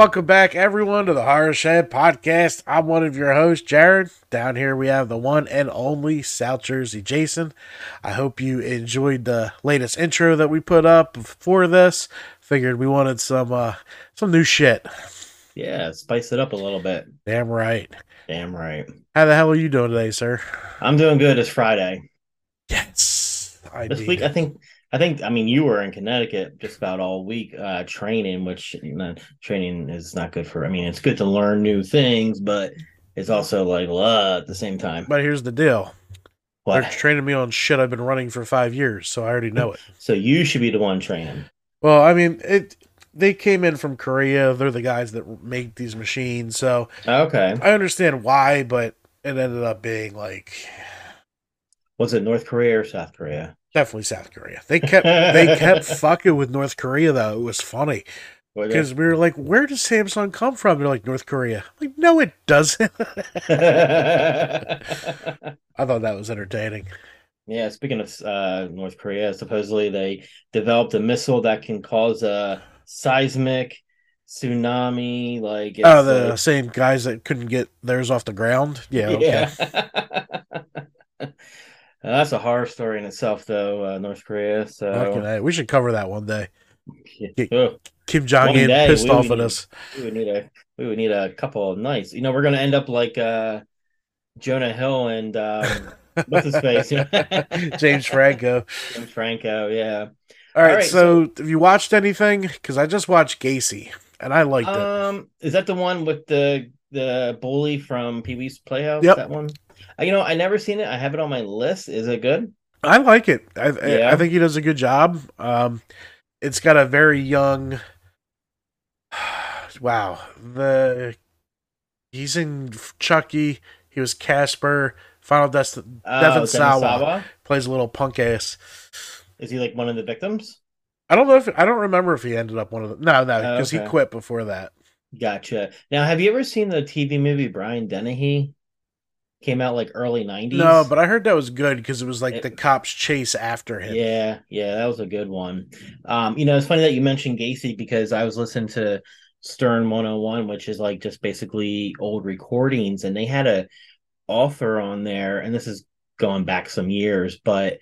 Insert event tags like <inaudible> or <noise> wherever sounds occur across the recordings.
Welcome back, everyone, to the Horror Shed Podcast. I'm one of your hosts, Jared. Down here, we have the one and only South Jersey Jason. I hope you enjoyed the latest intro that we put up for this. Figured we wanted some uh, some new shit. Yeah, spice it up a little bit. Damn right. Damn right. How the hell are you doing today, sir? I'm doing good. It's Friday. Yes, I This week, it. I think. I think. I mean, you were in Connecticut just about all week uh, training, which you know, training is not good for. I mean, it's good to learn new things, but it's also like uh, at the same time. But here's the deal: they're training me on shit I've been running for five years, so I already know it. <laughs> So you should be the one training. Well, I mean, it. They came in from Korea. They're the guys that make these machines, so Okay. I understand why, but it ended up being like Was it North Korea or South Korea? Definitely South Korea. They kept they kept <laughs> fucking with North Korea though. It was funny because we were like, "Where does Samsung come from?" They're like, "North Korea." I'm like, no, it doesn't. <laughs> I thought that was entertaining. Yeah, speaking of uh, North Korea, supposedly they developed a missile that can cause a seismic tsunami. Like, Oh, the like- same guys that couldn't get theirs off the ground. Yeah, okay. <laughs> Uh, that's a horror story in itself, though. Uh, North Korea. So We should cover that one day. Kim Jong Un pissed off at need- us. we would need a we would need a couple of nights. You know, we're gonna end up like uh, Jonah Hill and um, <laughs> what's his face, <laughs> James Franco. James Franco. Yeah. All right, right, so, have you watched anything? Because I just watched Gacy and I liked it. Um, is that the one with the the bully from Pee Wee's Playhouse? Yep. That one. Uh, You know, I never seen it. I have it on my list. Is it good? I like it. I, I- Yeah. I think he does a good job. Um, it's got a very young. <sighs> Wow, the he's in Chucky. He was Casper. Final Dest- Devon Oh, Sawa plays a little punk ass. Is he like one of the victims? I don't know if I don't remember if he ended up one of them. No, no, Oh, because he quit before that. Gotcha. Now, have you ever seen the TV movie Brian Dennehy? Came out like early '90s. No, but I heard that was good because it was like It- the cops chase after him. Yeah, yeah, that was a good one. Um, you know, it's funny that you mentioned Gacy because I was listening to Stern 101, which is like just basically old recordings, and they had a author on there, and this is going back some years, but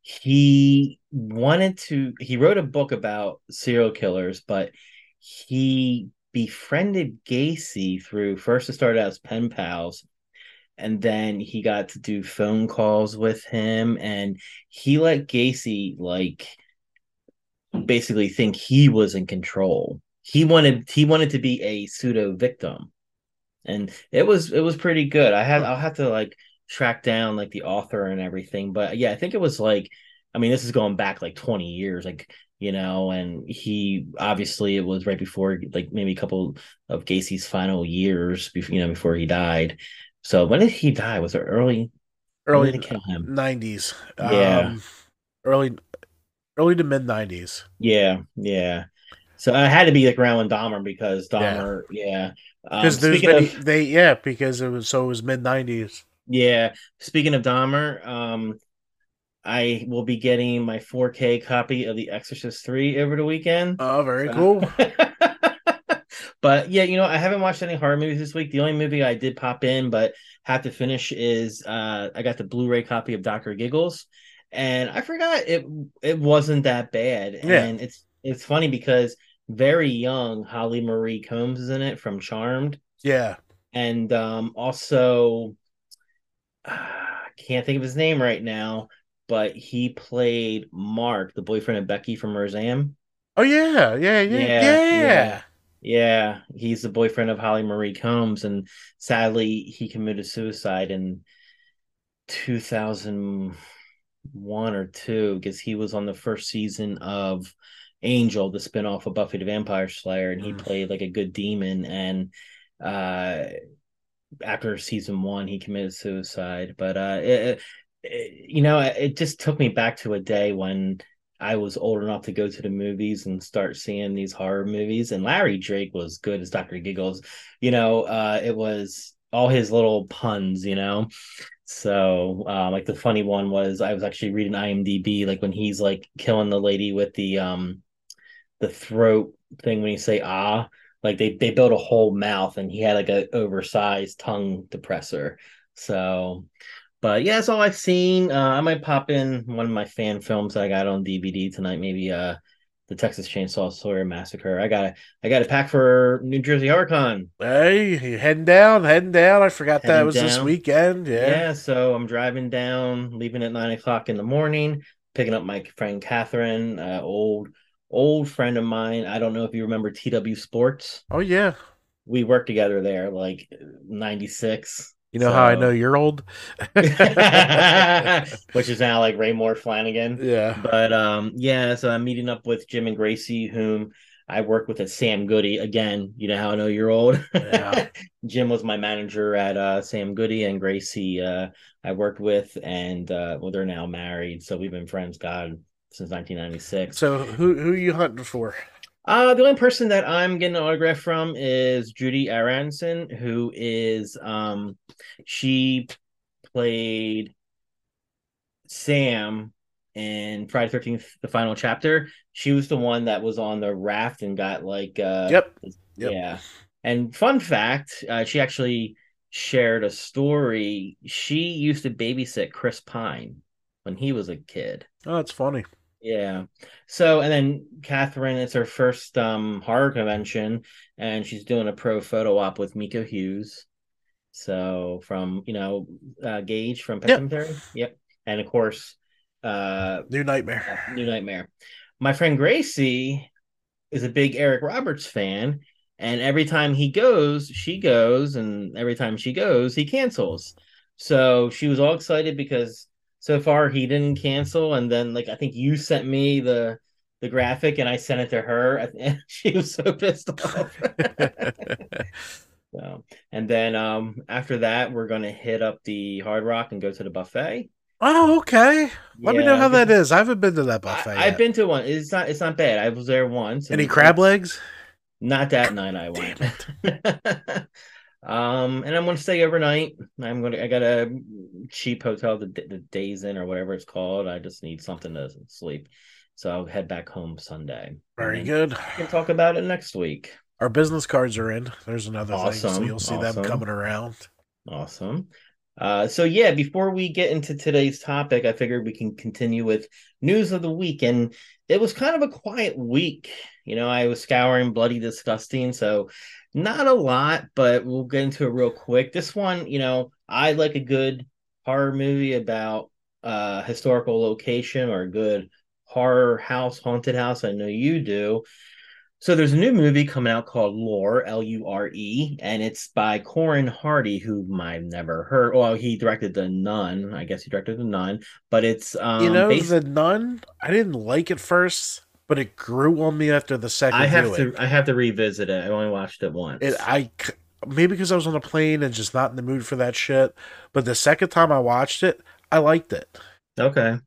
he wanted to he wrote a book about serial killers, but he befriended Gacy through first it started out as pen pals and then he got to do phone calls with him and he let Gacy like basically think he was in control. He wanted he wanted to be a pseudo victim. And it was it was pretty good. I had I'll have to like track down like the author and everything, but yeah, I think it was like I mean this is going back like 20 years like you know and he obviously it was right before like maybe a couple of Gacy's final years before you know before he died. So when did he die? Was it early? Early they kill him? nineties. Yeah. Um, early, early to mid nineties. Yeah, yeah. So I had to be like around when Dahmer because Yeah. Dahmer, yeah. Um, Because there's been of, they yeah because it was so it was mid nineties. yeah, speaking of Dahmer, um, I will be getting my 4K copy of The Exorcist 3 over the weekend. Oh, very cool. <laughs> but yeah, you know, I haven't watched any horror movies this week. The only movie I did pop in but have to finish is uh I got the Blu-ray copy of Doctor Giggles, and I forgot it it wasn't that bad. Yeah. And it's it's funny because very young Holly Marie Combs is in it from Charmed, Yeah. and um also <sighs> I can't think of his name right now, but he played Mark, the boyfriend of Becky from Roseanne. Oh yeah, yeah, yeah, yeah. Yeah, yeah. Yeah, he's the boyfriend of Holly Marie Combs, and sadly, he committed suicide in 2001 or two because he was on the first season of Angel, the spinoff of Buffy the Vampire Slayer, and he Mm. played like a good demon. And uh, after season one, he committed suicide. But uh, it, you know, it just took me back to a day when I was old enough to go to the movies and start seeing these horror movies. And Larry Drake was good as Dr. Giggles. You know, uh, it was all his little puns, you know. So, uh, like the funny one was I was actually reading IMDb, like when he's like killing the lady with the um the throat thing when you say ah, like they they built a whole mouth, and he had like a oversized tongue depressor. So, but yeah, that's all I've seen. Uh, I might pop in one of my fan films that I got on DVD tonight. Maybe uh, the Texas Chainsaw Sawyer Massacre. I got I got a pack for New Jersey HorrorCon. Hey, heading down? Heading down? I forgot Heading that was this weekend. Yeah. Yeah, so I'm driving down, leaving at nine o'clock in the morning, picking up my friend Catherine, uh, old old friend of mine. I don't know if you remember TW Sports. Oh yeah. We worked together there, like '96. You know how I know you're old? <laughs> <laughs> which is now like Raymour Flanigan. yeah. But um, yeah, so I'm meeting up with Jim and Gracie, whom I work with at Sam Goody. Again, you know how I know you're old. Yeah. <laughs> Jim was my manager at uh, Sam Goody, and Gracie uh, I worked with, and uh, well, they're now married, so we've been friends, God, since 1996. So who who you hunting for? Uh, the only person that I'm getting an autograph from is Judie Aronson, who is um, she played Sam in Friday Thirteenth, the final chapter. She was the one that was on the raft and got like uh, Yep. Yep. yeah. And fun fact, uh, she actually shared a story. She used to babysit Chris Pine when he was a kid. Oh, that's funny. Yeah. So and then Catherine, it's her first um horror convention, and she's doing a pro photo op with Miko Hughes. So from you know uh Gage from Pet Yep. Cemetery. Yep. And of course, uh New Nightmare. New Nightmare. My friend Gracie is a big Eric Roberts fan, and every time he goes, she goes, and every time she goes, he cancels. So she was all excited because so far he didn't cancel, and then like I think you sent me the the graphic, and I sent it to her, <laughs> and she was so pissed off. <laughs> so, and then um after that, we're gonna hit up the Hard Rock and go to the buffet. oh, okay. Let me know how that is. I haven't been to that buffet. I. I've been to one. It's not. It's not bad. I was there once. Any crab legs? Not that night. I <laughs> went. Um, and I'm going to stay overnight. I'm going to. I got a cheap hotel, the the Days Inn or whatever it's called. I just need something to sleep, so I'll head back home Sunday. Very good. We can talk about it next week. Our business cards are in. There's another thing. So Awesome, you'll see them coming around. Awesome. Uh, so yeah, before we get into today's topic, I figured we can continue with news of the week, and it was kind of a quiet week. You know, I was scouring Bloody Disgusting, so not a lot, but we'll get into it real quick. This one, you know, I like a good horror movie about uh historical location or a good horror house, haunted house. I know you do. So there's a new movie coming out called Lure, L U R E, and it's by Corin Hardy, who I've never heard. Well, he directed The Nun. I guess he directed The Nun, but it's um you know, based- the nun. I didn't like it first, but it grew on me after the second. I have viewing. to I have to revisit it. I only watched it once. It, I maybe because I was on a plane and just not in the mood for that shit. But the second time I watched it, I liked it. Okay.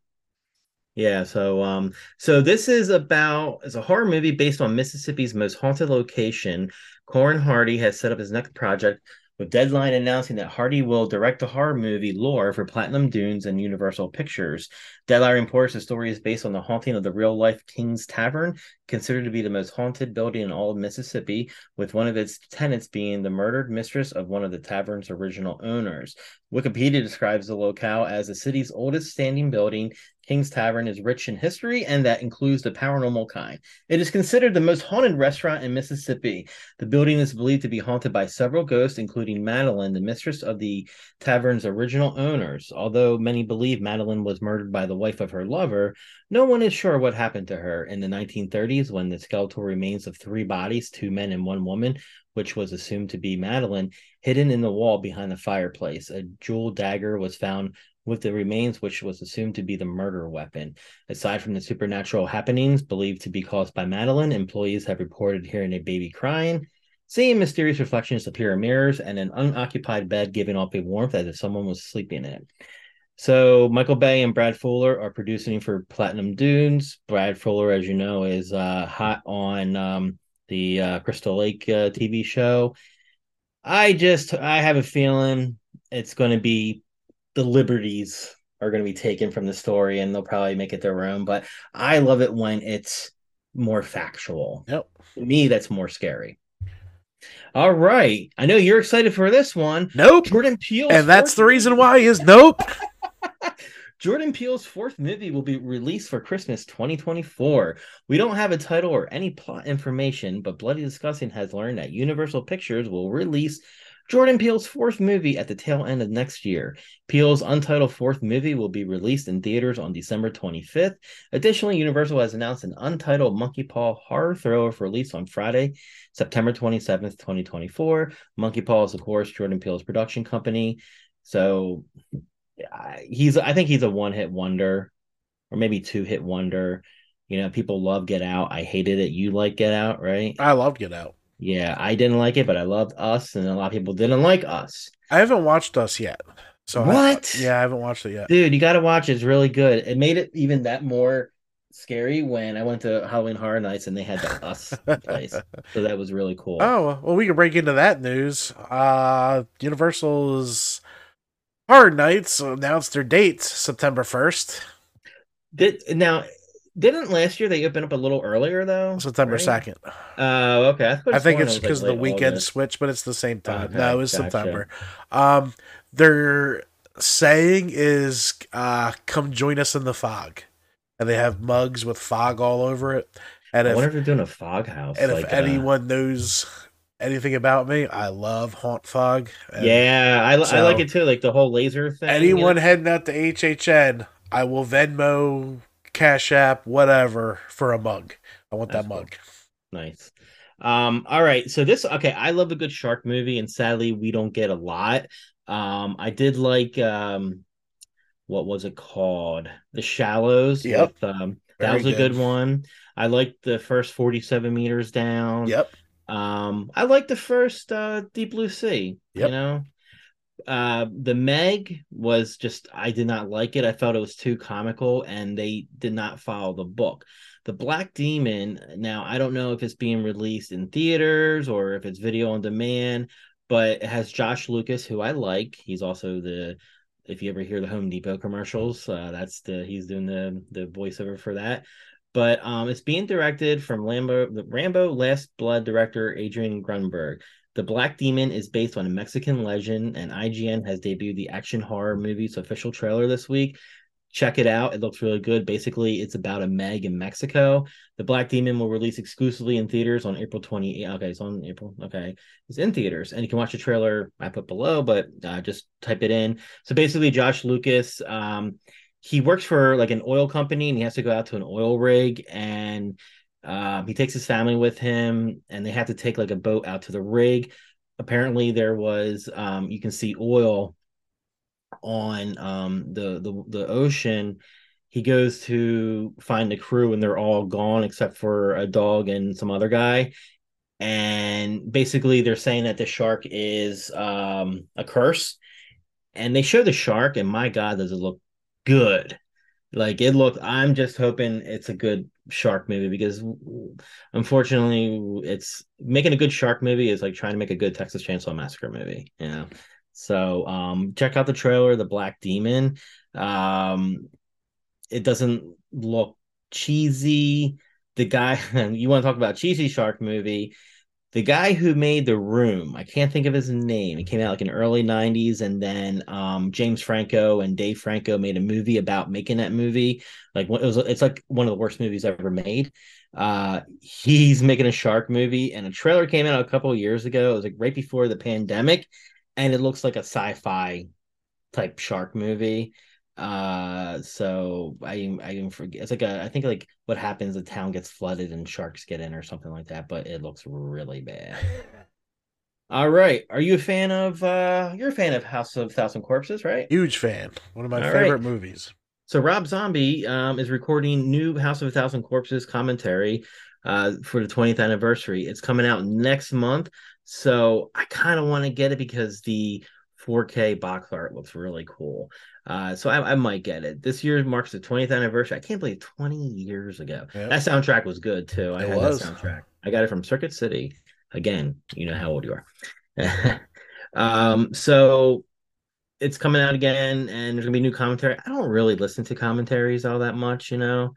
Yeah, so um so this is about it's a horror movie based on Mississippi's most haunted location. Corin Hardy has set up his next project with Deadline announcing that Hardy will direct the horror movie Lure for Platinum Dunes and Universal Pictures. Deadline reports the story is based on the haunting of the real-life King's Tavern, considered to be the most haunted building in all of Mississippi, with one of its tenants being the murdered mistress of one of the tavern's original owners. Wikipedia describes the locale as the city's oldest standing building. King's Tavern is rich in history, and that includes the paranormal kind. It is considered the most haunted restaurant in Mississippi. The building is believed to be haunted by several ghosts, including Madeline, the mistress of the tavern's original owners. Although many believe Madeline was murdered by the wife of her lover, no one is sure what happened to her in the 1930s when the skeletal remains of three bodies, two men and one woman, which was assumed to be Madeline, hidden in the wall behind the fireplace. A jewel dagger was found with the remains, which was assumed to be the murder weapon. Aside from the supernatural happenings believed to be caused by Madeline, employees have reported hearing a baby crying, seeing mysterious reflections appear in mirrors, and an unoccupied bed giving off a warmth as if someone was sleeping in it. So Michael Bay and Brad Fuller are producing for Platinum Dunes. Brad Fuller, as you know, is uh, hot on um, the uh, Crystal Lake uh, TV show. I just I have a feeling it's going to be the liberties are going to be taken from the story, and they'll probably make it their own. But I love it when it's more factual. Yep. To me, that's more scary. All right. I know you're excited for this one. Nope. Jordan Peele. And that's the reason why is nope. <laughs> Jordan Peele's fourth movie will be released for Christmas 2024. We don't have a title or any plot information, but Bloody Disgusting has learned that Universal Pictures will release Jordan Peele's fourth movie at the tail end of next year. Peele's untitled fourth movie will be released in theaters on December 25th. Additionally, Universal has announced an untitled Monkey Paw horror thriller for release on Friday, September 27th, 2024. Monkey Paw is, of course, Jordan Peele's production company. So he's, I think he's a one hit wonder or maybe two hit wonder. You know, people love Get Out. I hated it. You like Get Out, right? I love Get Out. Yeah, I didn't like it, but I loved Us, and a lot of people didn't like Us. I haven't watched Us yet. So what? I, yeah, I haven't watched it yet. Dude, you got to watch it. It's really good. It made it even that more scary when I went to Halloween Horror Nights and they had the Us place. <laughs> So that was really cool. Oh, well, we can break into that news. Uh Universal's Horror Nights announced their dates September 1st. Did now didn't last year they open up a little earlier though? September second. Oh, okay. I, I think it's because like the weekend August. switch, but it's the same time. Okay, no, it was gotcha. September. Um, they're saying is uh, come join us in the fog, and they have mugs with fog all over it. And I if, wonder if they're doing a fog house. And like if uh... anyone knows anything about me, I love haunt fog. yeah, I, so I like it too. Like the whole laser thing. Anyone you know? heading out to HHN, I will Venmo Cash App, whatever, for a mug. I want That's that mug. Nice. Um, all right. So this okay, I love a good shark movie, and sadly we don't get a lot. Um, I did like um what was it called? The Shallows. Yep. With, um that was a good. good one. I liked the first 47 meters down. Yep. Um, I liked the first uh Deep Blue Sea. Yep. You know, uh the meg was just i did not like it. I felt it was too comical and they did not follow the book. The black demon now i don't know if it's being released in theaters or if it's video on demand but it has josh lucas who i like. He's also the if you ever hear the home depot commercials uh, that's the he's doing the the voiceover for that. But um, it's being directed from Lambo, the Rambo Last Blood director Adrian Grunberg. The Black Demon is based on a Mexican legend, and IGN has debuted the action horror movie's official trailer this week. Check it out. It looks really good. Basically, it's about a Meg in Mexico. The Black Demon will release exclusively in theaters on April 28th. Okay, it's on April. Okay, it's in theaters, and you can watch the trailer I put below, but uh, just type it in. So basically, Josh Lucas, um, he works for like an oil company, and he has to go out to an oil rig, and um, he takes his family with him, and they have to take like a boat out to the rig. Apparently, there was um, you can see oil on um, the the the ocean. He goes to find the crew, and they're all gone except for a dog and some other guy. And basically, they're saying that the shark is um, a curse. And they show the shark, and my God, does it look good! Like it looked. I'm just hoping it's a good shark movie because unfortunately it's making a good shark movie is like trying to make a good Texas Chainsaw Massacre movie. Yeah. So um check out the trailer, The Black Demon. Um it doesn't look cheesy. The guy <laughs> you want to talk about cheesy shark movie the guy who made the room i can't think of his name it came out like in early 90s and then um, james franco and dave franco made a movie about making that movie like it was it's like one of the worst movies ever made. Uh, he's making a shark movie and a trailer came out a couple years ago it was like right before the pandemic and it looks like a sci-fi type shark movie uh, so I I even forget. It's like a I think like what happens the town gets flooded and sharks get in or something like that. But it looks really bad. <laughs> All right. Are you a fan of uh you're a fan of House of Thousand Corpses, right? Huge fan. One of my All favorite right. movies. So Rob Zombie um is recording new House of a Thousand Corpses commentary uh for the 20th anniversary. It's coming out next month. So I kind of want to get it because the 4K box art looks really cool. Uh, so I, I, might get it. This year marks the 20th anniversary. I can't believe 20 years ago. Yep. That soundtrack was good too. I it had was. that soundtrack. I got it from Circuit City. Again, you know how old you are. <laughs> um, so it's coming out again, and there's gonna be new commentary. I don't really listen to commentaries all that much, you know,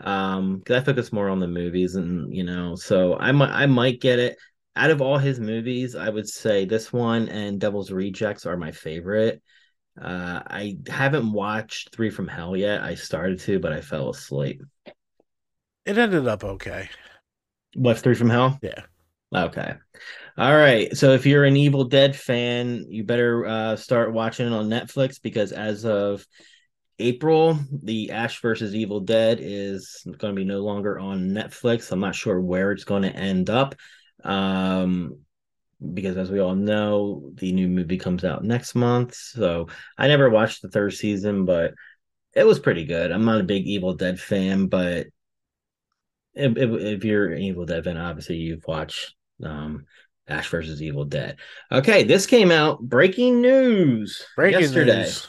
um, because I focus more on the movies, and you know, so I might I might get it. Out of all his movies, I would say this one and Devil's Rejects are my favorite. Uh, I haven't watched Three from Hell yet. I started to, but I fell asleep. It ended up okay. What's Three from Hell? Yeah. Okay. All right. So if you're an Evil Dead fan, you better uh, start watching it on Netflix because as of April, the Ash versus Evil Dead is going to be no longer on Netflix. I'm not sure where it's going to end up. Um, because as we all know, the new movie comes out next month. So I never watched the third season, but it was pretty good. I'm not a big Evil Dead fan, but if, if, if you're an Evil Dead fan, obviously you've watched um, Ash versus Evil Dead. Okay, this came out breaking news Breaking yesterday. news.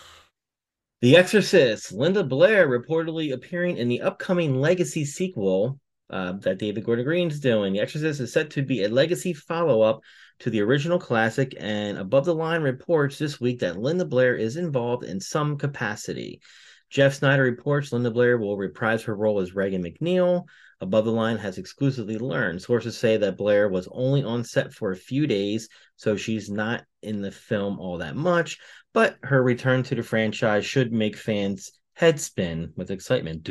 The Exorcist, Linda Blair reportedly appearing in the upcoming Legacy sequel uh, that David Gordon Green's doing. The Exorcist is set to be a legacy follow up to the original classic, and Above the Line reports this week that Linda Blair is involved in some capacity. Jeff Sneider reports Linda Blair will reprise her role as Regan MacNeil. Above the Line has exclusively learned. Sources say that Blair was only on set for a few days, so she's not in the film all that much, but her return to the franchise should make fans head spin with excitement.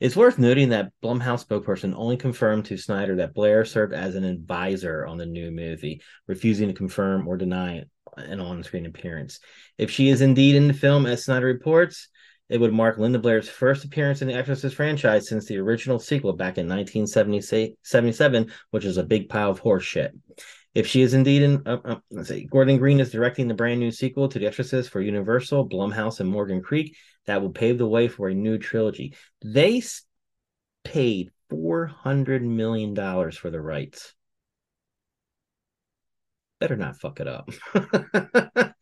It's worth noting that Blumhouse spokesperson only confirmed to Sneider that Blair served as an advisor on the new movie, refusing to confirm or deny an on screen appearance. If she is indeed in the film, as Sneider reports, it would mark Linda Blair's first appearance in the Exorcist franchise since the original sequel back in 1977, which is a big pile of horse shit. If she is indeed in, uh, uh, let's see, Gordon Green is directing the brand new sequel to The Exorcist for Universal, Blumhouse, and Morgan Creek that will pave the way for a new trilogy. They paid $400 million for the rights. Better not fuck it up. <laughs>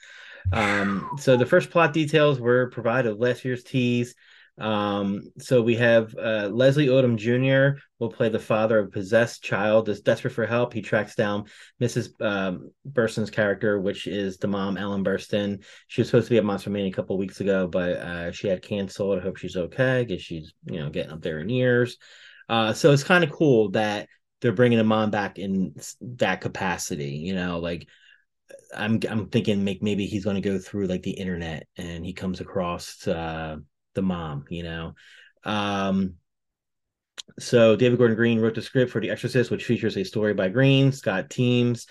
um, so the first plot details were provided last year's tease. Um, so we have uh, Leslie Odom Jr. will play the father of a possessed child is desperate for help. He tracks down Mrs. Um, Burstyn's character, which is the mom, Ellen Burstyn. She was supposed to be at Monster Mania a couple weeks ago, but uh, she had canceled. I hope she's okay because she's you know getting up there in years. Uh, so it's kind of cool that they're bringing a mom back in that capacity. You know, like I'm I'm thinking make maybe he's going to go through like the internet and he comes across uh, the mom, you know. Um, so David Gordon Green wrote the script for The Exorcist, which features a story by Green, Scott Teems,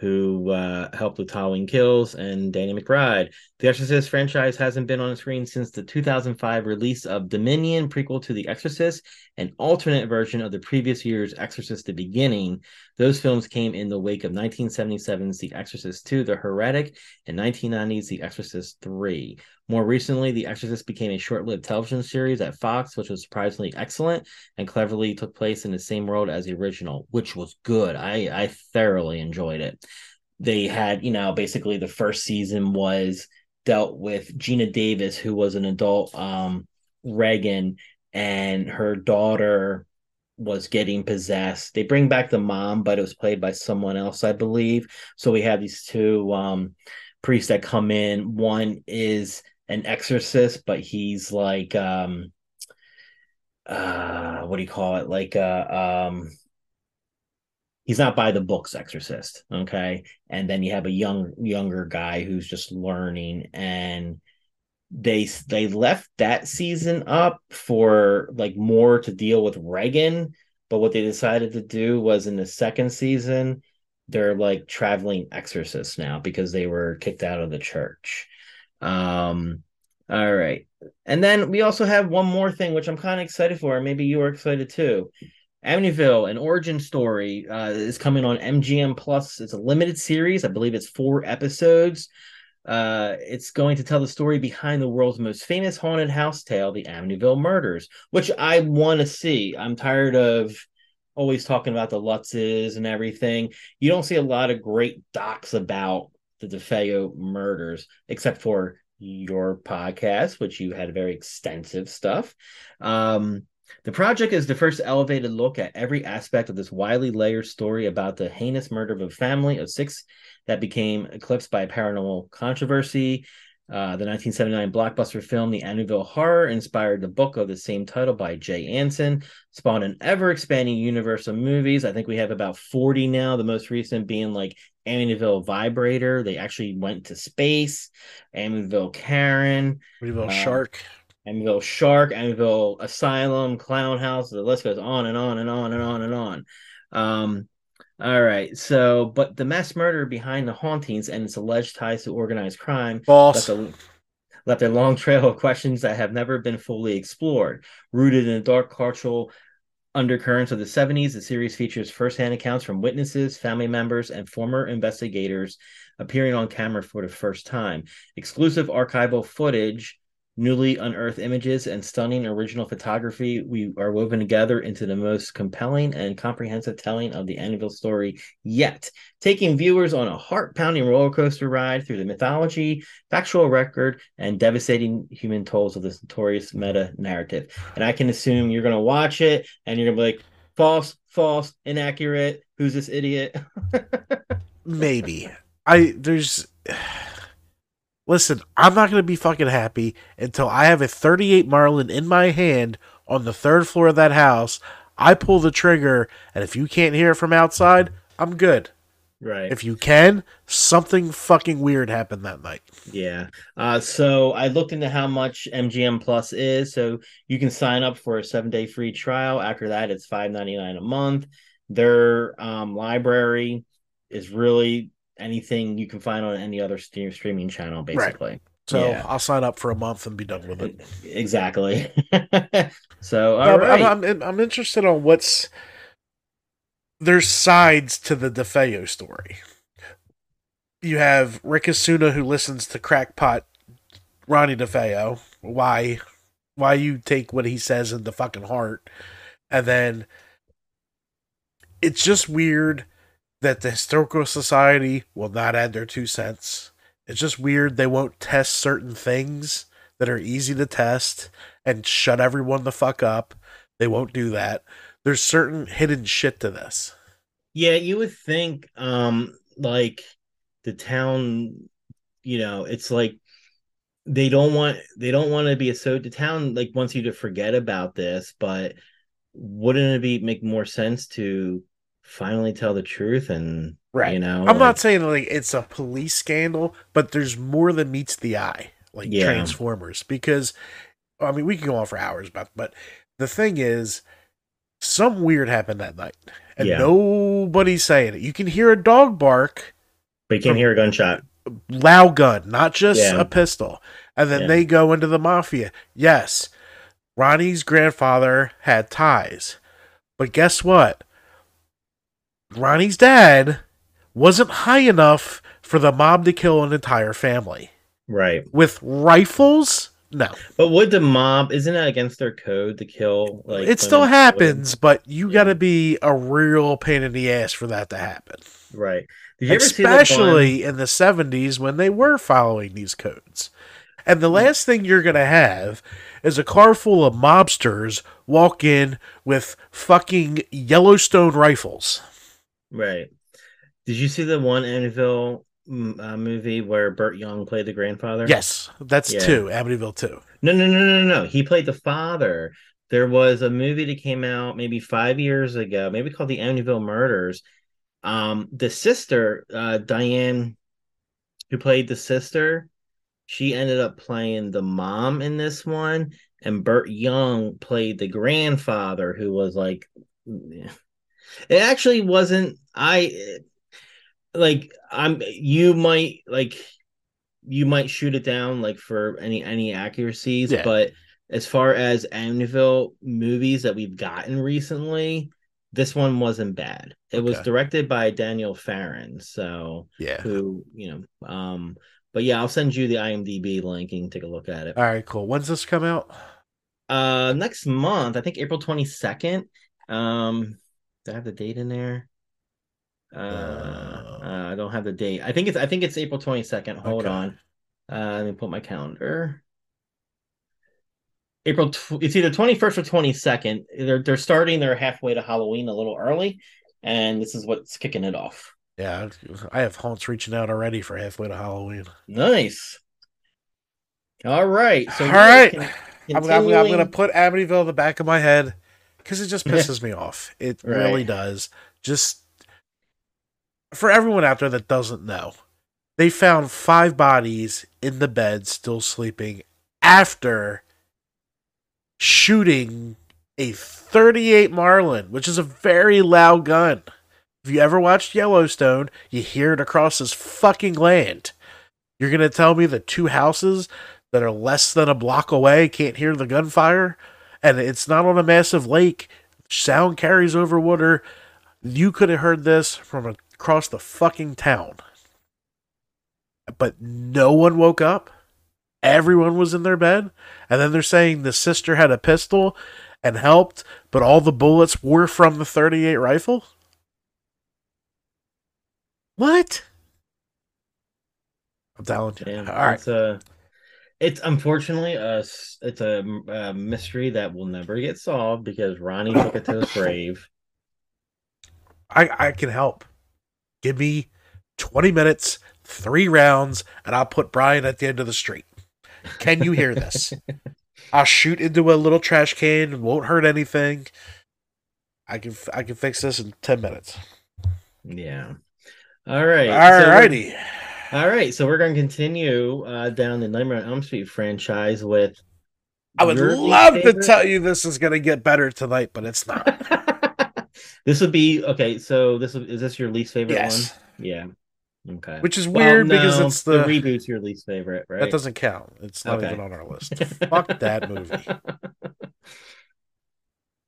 who uh, helped with Halloween Kills, and Danny McBride. The Exorcist franchise hasn't been on the screen since the 2005 release of Dominion, prequel to The Exorcist, an alternate version of the previous year's Exorcist: The Beginning. Those films came in the wake of 1977's The Exorcist 2: The Heretic and 1990's The Exorcist 3. More recently, The Exorcist became a short lived television series at Fox, which was surprisingly excellent and cleverly took place in the same world as the original, which was good. I, I thoroughly enjoyed it. They had, you know, basically the first season was dealt with Geena Davis, who was an adult um, Regan, and her daughter was getting possessed. They bring back the mom, but it was played by someone else, I believe. So we have these two um, priests that come in. One is an exorcist, but he's like um uh what do you call it? Like uh um he's not by the books exorcist, okay? And then you have a young younger guy who's just learning and they they left that season up for like more to deal with Regan, but what they decided to do was in the second season they're like traveling exorcists now because they were kicked out of the church. Um, all right. And then we also have one more thing, which I'm kind of excited for. Maybe you are excited too. Amityville, an origin story, uh, is coming on MGM Plus. It's a limited series. I believe it's four episodes. Uh, it's going to tell the story behind the world's most famous haunted house tale, the Amityville Murders, which I want to see. I'm tired of always talking about the Lutzes and everything. You don't see a lot of great docs about the DeFeo murders, except for your podcast, which you had very extensive stuff. Um, the project is the first elevated look at every aspect of this widely layered story about the heinous murder of a family of six that became eclipsed by paranormal controversy. Uh, the 1979 blockbuster film The Amityville Horror inspired the book of the same title by Jay Anson, spawned an ever expanding universe of movies. I think we have about 40 now, the most recent being like Amityville Vibrator. They actually went to space, Amityville Karen, Amityville uh, Shark. Amityville Shark, Amityville Asylum, Clown House. The list goes on and on and on and on and on. Um, all right. So, but the mass murder behind the hauntings and its alleged ties to organized crime False. left a, left a long trail of questions that have never been fully explored. Rooted in the dark cultural undercurrents of the 70s, the series features firsthand accounts from witnesses, family members, and former investigators appearing on camera for the first time. Exclusive archival footage newly unearthed images and stunning original photography we are woven together into the most compelling and comprehensive telling of the Amityville story yet taking viewers on a heart-pounding roller coaster ride through the mythology factual record and devastating human tolls of this notorious meta narrative and i can assume you're going to watch it and you're going to be like false false inaccurate who's this idiot <laughs> Maybe. I there's Listen, I'm not going to be fucking happy until I have a 38 Marlin in my hand on the third floor of that house. I pull the trigger, and if you can't hear it from outside, I'm good. right If you can, something fucking weird happened that night. Yeah. Uh, so I looked into how much MGM Plus is. So you can sign up for a seven day free trial. After that, it's five ninety nine a month. Their um, library is really anything you can find on any other stream- streaming channel, basically. So Yeah. I'll sign up for a month and be done with it. <laughs> Exactly. <laughs> so all right. I'm, I'm, I'm interested on what's there's sides to the DeFeo story. You have Ric Osuna who listens to crackpot Ronnie DeFeo. Why? Why you take what he says in the fucking heart? And then it's just weird that the historical society will not add their two cents. It's just weird they won't test certain things that are easy to test and shut everyone the fuck up. They won't do that. There's certain hidden shit to this. Yeah, you would think um like the town, you know, it's like they don't want they don't want to be a so the town like wants you to forget about this, but wouldn't it be make more sense to finally tell the truth and Right. you know I'm not saying like it's a police scandal, but there's more than meets the eye, like Yeah. Transformers. Because I mean, we can go on for hours about, but the thing is, something weird happened that night, and Yeah. nobody's saying it. You can hear a dog bark, but you can't hear a gunshot. loud gun, not just Yeah. a pistol. And then they go into the mafia. Yes, Ronnie's grandfather had ties. But guess what? Ronnie's dad wasn't high enough for the mob to kill an entire family. Right. With rifles? No. But would the mob isn't that against their code to kill like it still women? happens, but you Yeah. got to be a real pain in the ass for that to happen. Right. Did you ever see the especially in the 70s when they were following these codes. And the mm. last thing you're going to have is a car full of mobsters walk in with fucking Yellowstone rifles. Right. Did you see the one Amityville mm, uh, movie where Burt Young played the grandfather? Yes, that's Yeah. two, Amityville 2. No, no, no, no, no. He played the father. There was a movie that came out maybe five years ago, maybe called the Amityville Murders. Um, the sister, uh, Diane, who played the sister, she ended up playing the mom in this one, and Burt Young played the grandfather, who was like, it actually wasn't. I like. I'm. You might like. You might shoot it down like for any any accuracies, Yeah. but as far as Amityville movies that we've gotten recently, this one wasn't bad. It was directed by Daniel Farrands, so Yeah. who you know, um, but yeah, I'll send you the IMDb link and take a look at it. All right, cool. When's this come out? Uh, next month, I think April twenty second. Um, do I have the date in there? Uh, uh, I don't have the date. I think it's I think it's April twenty second. Hold Okay. on. Uh, let me put my calendar. April. Tw- it's either twenty first or twenty second. They're they're starting. They're halfway to Halloween, a little early, and this is what's kicking it off. Yeah, I have haunts reaching out already for halfway to Halloween. Nice. All right. So All right. I'm, I'm, I'm going to put Amityville in the back of my head because it just <laughs> pisses me off. It really does. Just for everyone out there that doesn't know, they found five bodies in the bed still sleeping after shooting a 38 Marlin, which is a very loud gun. If you ever watched Yellowstone, you hear it across this fucking land. You're going to tell me that two houses that are less than a block away can't hear the gunfire? And it's not on a massive lake. Sound carries over water. You could have heard this from across the fucking town. But no one woke up. Everyone was in their bed. And then they're saying the sister had a pistol and helped, but all the bullets were from the 38 rifle? What? I'm telling you. Yeah, All right. A, it's unfortunately a it's a, a mystery that will never get solved because Ronnie took it to his <laughs> grave. I, I can help. Give me 20 minutes, three rounds, and I'll put Brian at the end of the street. Can you hear this? <laughs> I'll shoot into a little trash can. It won't hurt anything. I can I can fix this in 10 minutes. Yeah. All right. All so righty. All right. So we're going to continue uh, down the Nightmare on Elm Street franchise with. I would love to tell you this is going to get better tonight, but it's not. <laughs> this would be okay. So this is this your least favorite yes. one? Yeah. Okay. Which is Well, weird because no, it's the, reboot's your least favorite, right? that doesn't count. It's not Okay. even on our list. <laughs> Fuck that movie. <laughs>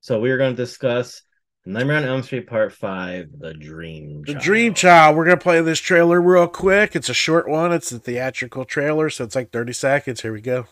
So we are going to discuss Nightmare on Elm Street Part Five: The Dream. Child. The Dream Child. We're gonna play this trailer real quick. It's a short one. It's a theatrical trailer, so it's like 30 seconds. Here we go.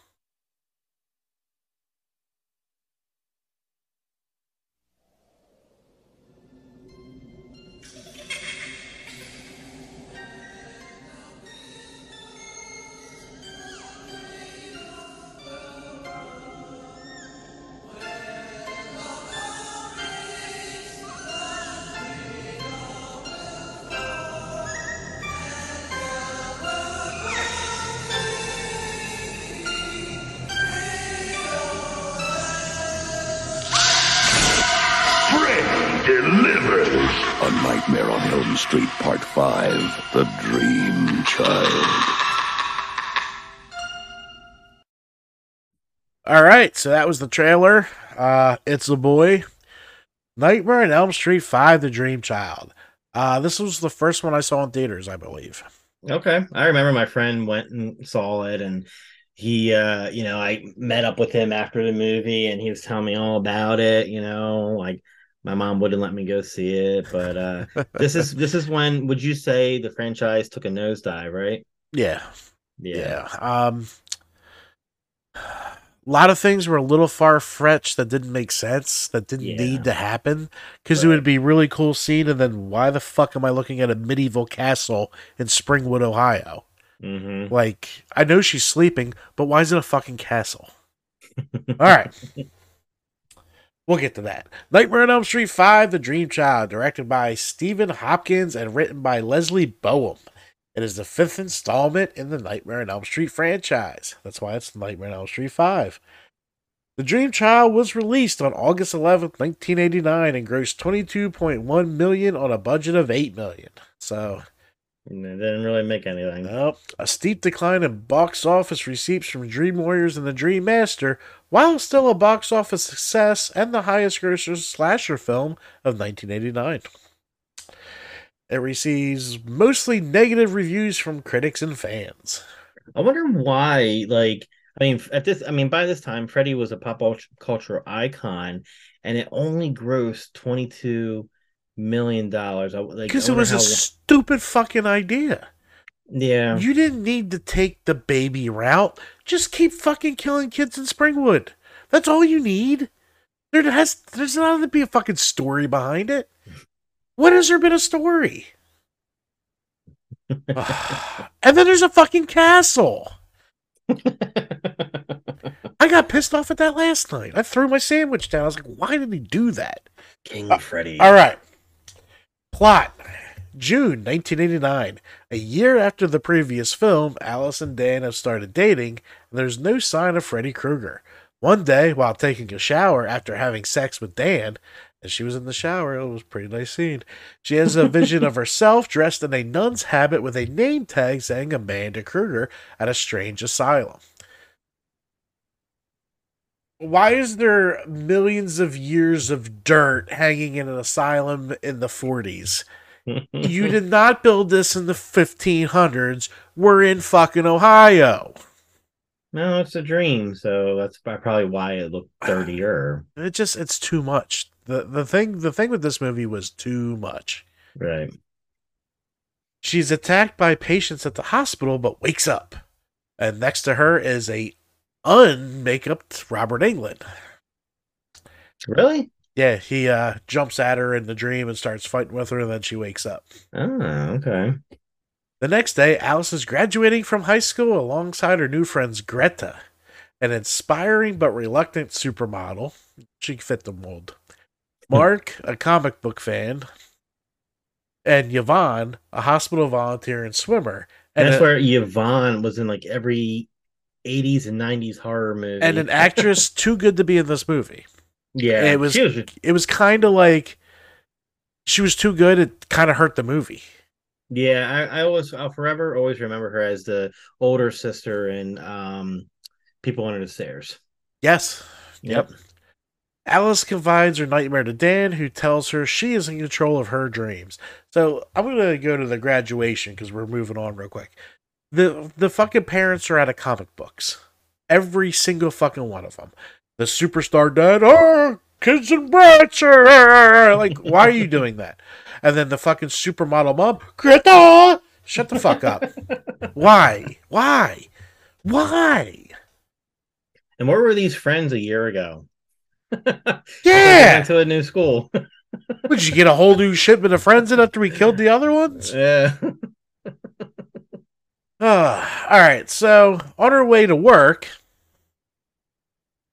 So that was the trailer. Uh, it's a boy. Nightmare on Elm Street 5 The Dream Child. Uh, this was the first one I saw in theaters, I believe. Okay. I remember my friend went and saw it and he uh you know, I met up with him after the movie and he was telling me all about it, you know, like my mom wouldn't let me go see it, but uh <laughs> this is this is when would you say the franchise took a nosedive, right? Yeah, yeah. Um, a lot of things were a little far fetched that didn't make sense, that didn't Yeah. need to happen. Because it would be really cool scene, and then why the fuck am I looking at a medieval castle in Springwood, Ohio? Mm-hmm. Like, I know she's sleeping, but why is it a fucking castle? All right. <laughs> We'll get to that. Nightmare on Elm Street 5 The Dream Child, directed by Stephen Hopkins and written by Leslie Bohem. It is the fifth installment in the Nightmare on Elm Street franchise. That's why it's Nightmare on Elm Street 5. The Dream Child was released on August 11th, 1989 and grossed 22.1 million on a budget of 8 million. So, it didn't really make anything. Nope. A steep decline in box office receipts from Dream Warriors and the Dream Master, while still a box office success and the highest grosser slasher film of 1989. It receives mostly negative reviews from critics and fans. I wonder why. Like, I mean, at this, I mean, by this time, Freddy was a pop culture icon, and it only grossed twenty two million dollars. Because it was a how- stupid fucking idea. yeah, You didn't need to take the baby route. Just keep fucking killing kids in Springwood. That's all you need. There has there's not to be a fucking story behind it. When has there been a story? <sighs> and then there's a fucking castle. I got pissed off at that last night. I threw my sandwich down. I was like, why did he do that? King uh, Freddy. All right. Plot. June 1989. A year after the previous film, Alice and Dan have started dating, and there's no sign of Freddy Krueger. One day, while taking a shower after having sex with Dan, and she was in the shower, it was a pretty nice scene. She has a vision of herself dressed in a nun's habit with a name tag saying Amanda Krueger at a strange asylum. Why is there millions of years of dirt hanging in an asylum in the 40s? you did <laughs> not build this in the 1500s. We're in fucking Ohio. No, it's a dream, so that's probably why it looked <sighs> dirtier. It just it's too much. The the thing the thing with this movie was too much. Right. She's attacked by patients at the hospital but wakes up. And next to her is a unmakeuped Robert Englund. Really? Yeah, he uh jumps at her in the dream and starts fighting with her and then she wakes up. Oh, okay. The next day, Alice is graduating from high school alongside her new friends Greta, an inspiring but reluctant supermodel. She fit the mold. Mark, a comic book fan, and Yvonne, a hospital volunteer and swimmer. And that's a- where Yvonne was in like every 80s and 90s horror movie. and an <laughs> actress too good to be in this movie. yeah, it was- was It was kind of like she was too good. It kind of hurt the movie. yeah, I, I always, I'll forever always remember her as the older sister in um, People Under the Stairs. Yes. Yep. Alice confides her nightmare to Dan, who tells her she is in control of her dreams. So I'm gonna go to the graduation because we're moving on real quick. The the fucking parents are out of comic books. Every single fucking one of them. The superstar dad, oh, kids and brats, are like, why are you doing that? And then the fucking supermodel mom, Greta, shut the fuck up. Why? Why? Why? And where were these friends a year ago? <laughs> Yeah. To a new school. <laughs> Would you get a whole new shipment of friends in after we killed the other ones? yeah. Ah, <sighs> all right, so on her way to work,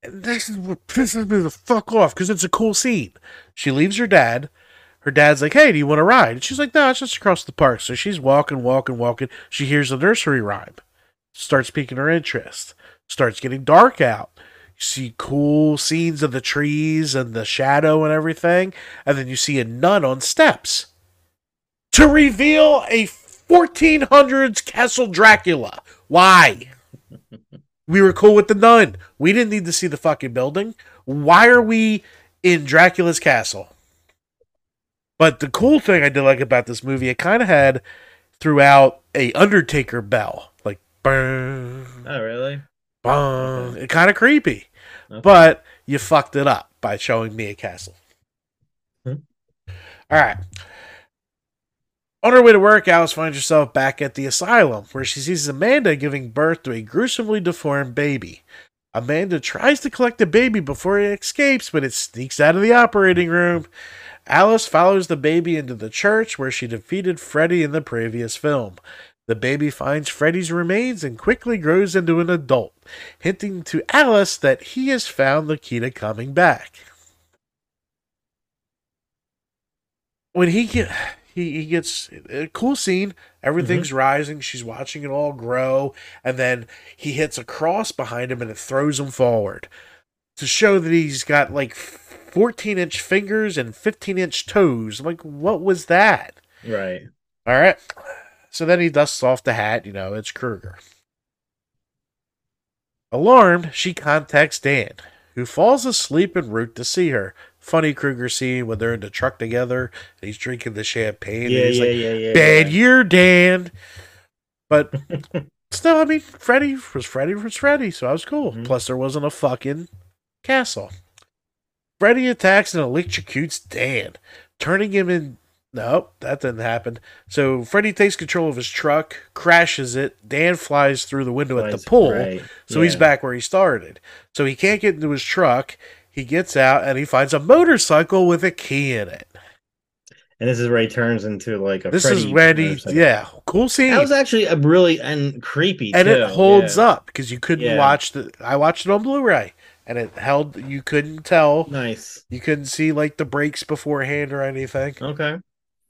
this is what pisses me the fuck off because it's a cool scene. She leaves her dad. Her dad's like, "Hey, do you want to ride?" And she's like, "No, it's just across the park." So she's walking, walking, walking. She hears a nursery rhyme, starts piquing her interest. Starts getting dark out. You see cool scenes of the trees and the shadow and everything, and then you see a nun on steps to reveal a 1400s Castle Dracula. Why? <laughs> we were cool with the nun. We didn't need to see the fucking building. Why are we in Dracula's castle? But the cool thing I did like about this movie, it kind of had throughout a Undertaker bell, like burn, Oh, really? Bong. It kind of creepy, Okay. but you fucked it up by showing me a castle. Hmm. All right. On her way to work, Alice finds herself back at the asylum where she sees Amanda giving birth to a gruesomely deformed baby. Amanda tries to collect the baby before it escapes, but it sneaks out of the operating room. Alice follows the baby into the church where she defeated Freddy in the previous film. The baby finds Freddy's remains and quickly grows into an adult, hinting to Alice that he has found the key to coming back. When he get he, he gets a cool scene, everything's mm-hmm. rising, she's watching it all grow, and then he hits a cross behind him and it throws him forward to show that he's got like 14 inch fingers and 15 inch toes. Like, what was that? Right. All right. So then he dusts off the hat. You know, it's Krueger. Alarmed, she contacts Dan, who falls asleep en route to see her. Funny Krueger scene when they're in the truck together and he's drinking the champagne. Yeah, and he's yeah, like, yeah, yeah. Bad yeah. year, Dan. But <laughs> still, I mean, Freddy was Freddy was Freddy, so I was cool. Mhm. Plus, there wasn't a fucking castle. Freddy attacks and electrocutes Dan, turning him in. Nope, that didn't happen. So Freddy takes control of his truck, crashes it. Dan flies through the window at the pool, right, so he's back where he started. So he can't get into his truck. He gets out and he finds a motorcycle with a key in it. And this is where he turns into like a This Freddy is when he, yeah, cool scene. That was actually a really and creepy and too. it holds yeah. up because you couldn't Yeah. watch the. I watched it on Blu-ray, and it held. You couldn't tell. Nice. You couldn't see like the brakes beforehand or anything. Okay.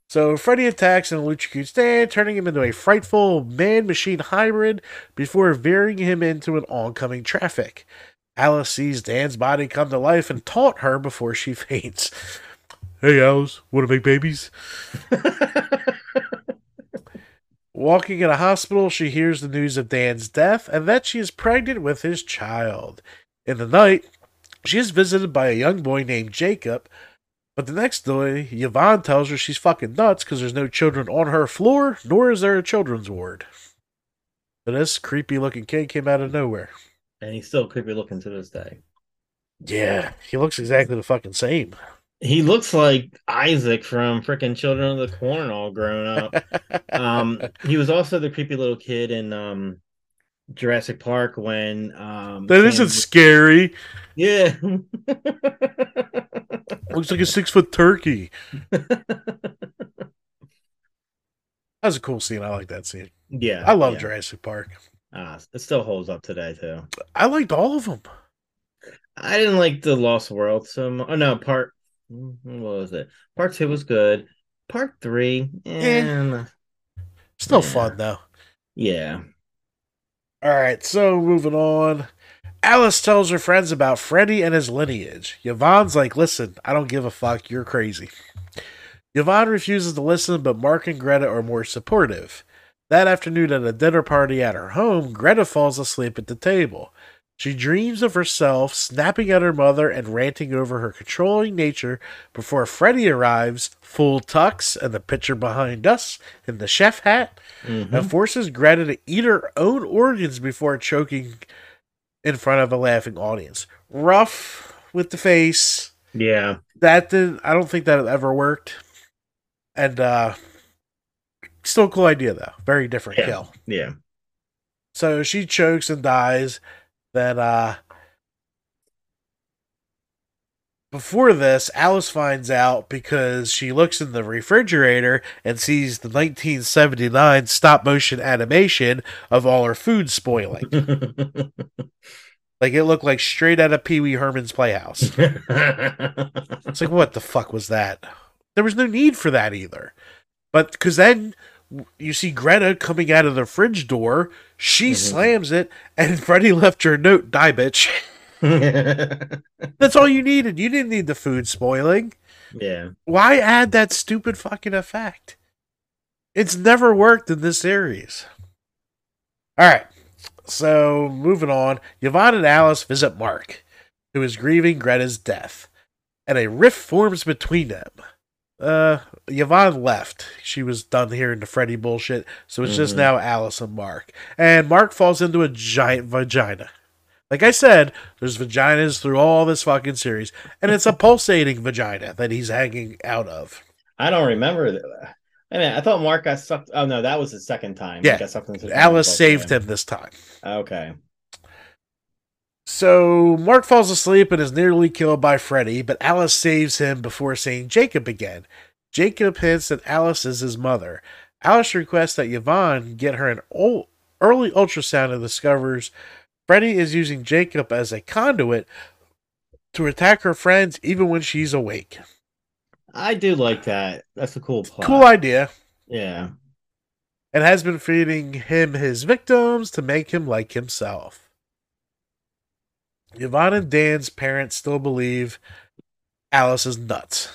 So Freddy attacks and electrocutes Dan, turning him into a frightful man-machine hybrid before veering him into an oncoming traffic. Alice sees Dan's body come to life and taunt her before she <laughs> faints. Hey Alice, want to make babies? <laughs> Walking in a hospital, she hears the news of Dan's death and that she is pregnant with his child. In the night, she is visited by a young boy named Jacob, but the next day, Yvonne tells her she's fucking nuts because there's no children on her floor, nor is there a children's ward. But this creepy looking kid came out of nowhere. and he's still creepy looking to this day. Yeah, he looks exactly the fucking same. He looks like Isaac from freaking Children of the Corn all grown up. <laughs> um, he was also the creepy little kid in um, Jurassic Park when um, That isn't Sam- scary. yeah. <laughs> Looks like a six foot turkey. <laughs> That was a cool scene. I like that scene. yeah, I love yeah. Jurassic Park. Ah, it still holds up today too. I liked all of them. I didn't like the Lost World so much. Oh no, part what was it? Part two was good. Part three, and Still Yeah. fun though. yeah, All right, so moving on. Alice tells her friends about Freddy and his lineage. Yvonne's like, listen, I don't give a fuck. You're crazy. Yvonne refuses to listen, but Mark and Greta are more supportive. That afternoon at a dinner party at her home, Greta falls asleep at the table. She dreams of herself snapping at her mother and ranting over her controlling nature before Freddy arrives, full tux and the picture behind us in the chef hat, Mhm. and forces Greta to eat her own organs before choking in front of a laughing audience. Rough with the face. yeah. That did I don't think that ever worked. And uh still a cool idea though. Very different Yeah. kill. Yeah. So she chokes and dies. Then uh before this, Alice finds out because she looks in the refrigerator and sees the 1979 stop motion animation of all her food spoiling. <laughs> like it looked like straight out of Pee Wee Herman's Playhouse. <laughs> It's like, what the fuck was that? There was no need for that either. But because then you see Greta coming out of the fridge door, she Mhm. slams it, and Freddy left her note, die bitch. <laughs> <laughs> That's all you needed. You didn't need the food spoiling. yeah. Why add that stupid fucking effect? It's never worked in this series. All right. So, moving on, Yvonne and Alice visit Mark, who is grieving Greta's death, and a rift forms between them. Uh, Yvonne left. She was done hearing the Freddy bullshit, so it's just Mhm. now Alice and Mark. And Mark falls into a giant vagina. Like I said, there's vaginas through all this fucking series, and it's a <laughs> pulsating vagina that he's hanging out of. I don't remember that. I mean, I thought Mark got sucked. Oh no, that was the second time. Yeah. He got sucked into Alice saved him this time. Okay. So Mark falls asleep and is nearly killed by Freddy, but Alice saves him before seeing Jacob again. Jacob hints that Alice is his mother. Alice requests that Yvonne get her an ol- early ultrasound and discovers Freddy is using Jacob as a conduit to attack her friends even when she's awake. I do like that. That's a cool plot. Cool idea. Yeah. And has been feeding him his victims to make him like himself. Yvonne and Dan's parents still believe Alice is nuts.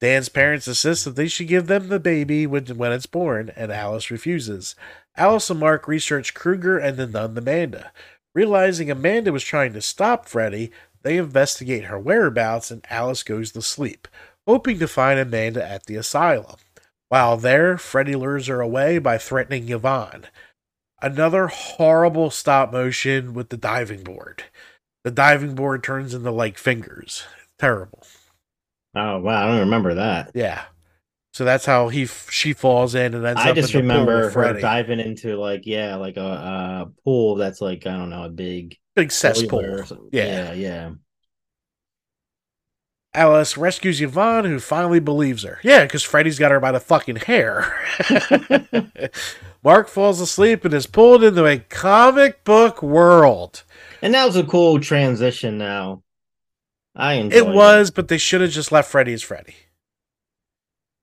Dan's parents insist that they should give them the baby when, when it's born, and Alice refuses. Alice and Mark research Krueger and the nun Amanda. Realizing Amanda was trying to stop Freddy, they investigate her whereabouts, and Alice goes to sleep, hoping to find Amanda at the asylum. While there, Freddy lures her away by threatening Yvonne. Another horrible stop motion with the diving board. The diving board turns into like fingers. Terrible. Oh wow, I don't remember that. Yeah. So that's how he she falls in and ends I up just in the pool remember her Freddy. diving into like yeah, like a, a pool that's like I don't know, a big Big cesspool. boiler or something. Yeah. yeah, yeah. Alice rescues Yvonne, who finally believes her. Yeah, because Freddy's got her by the fucking hair. <laughs> Mark falls asleep and is pulled into a comic book world. And that was a cool transition. Now, I enjoyed It was, but they should have just left Freddy as Freddy.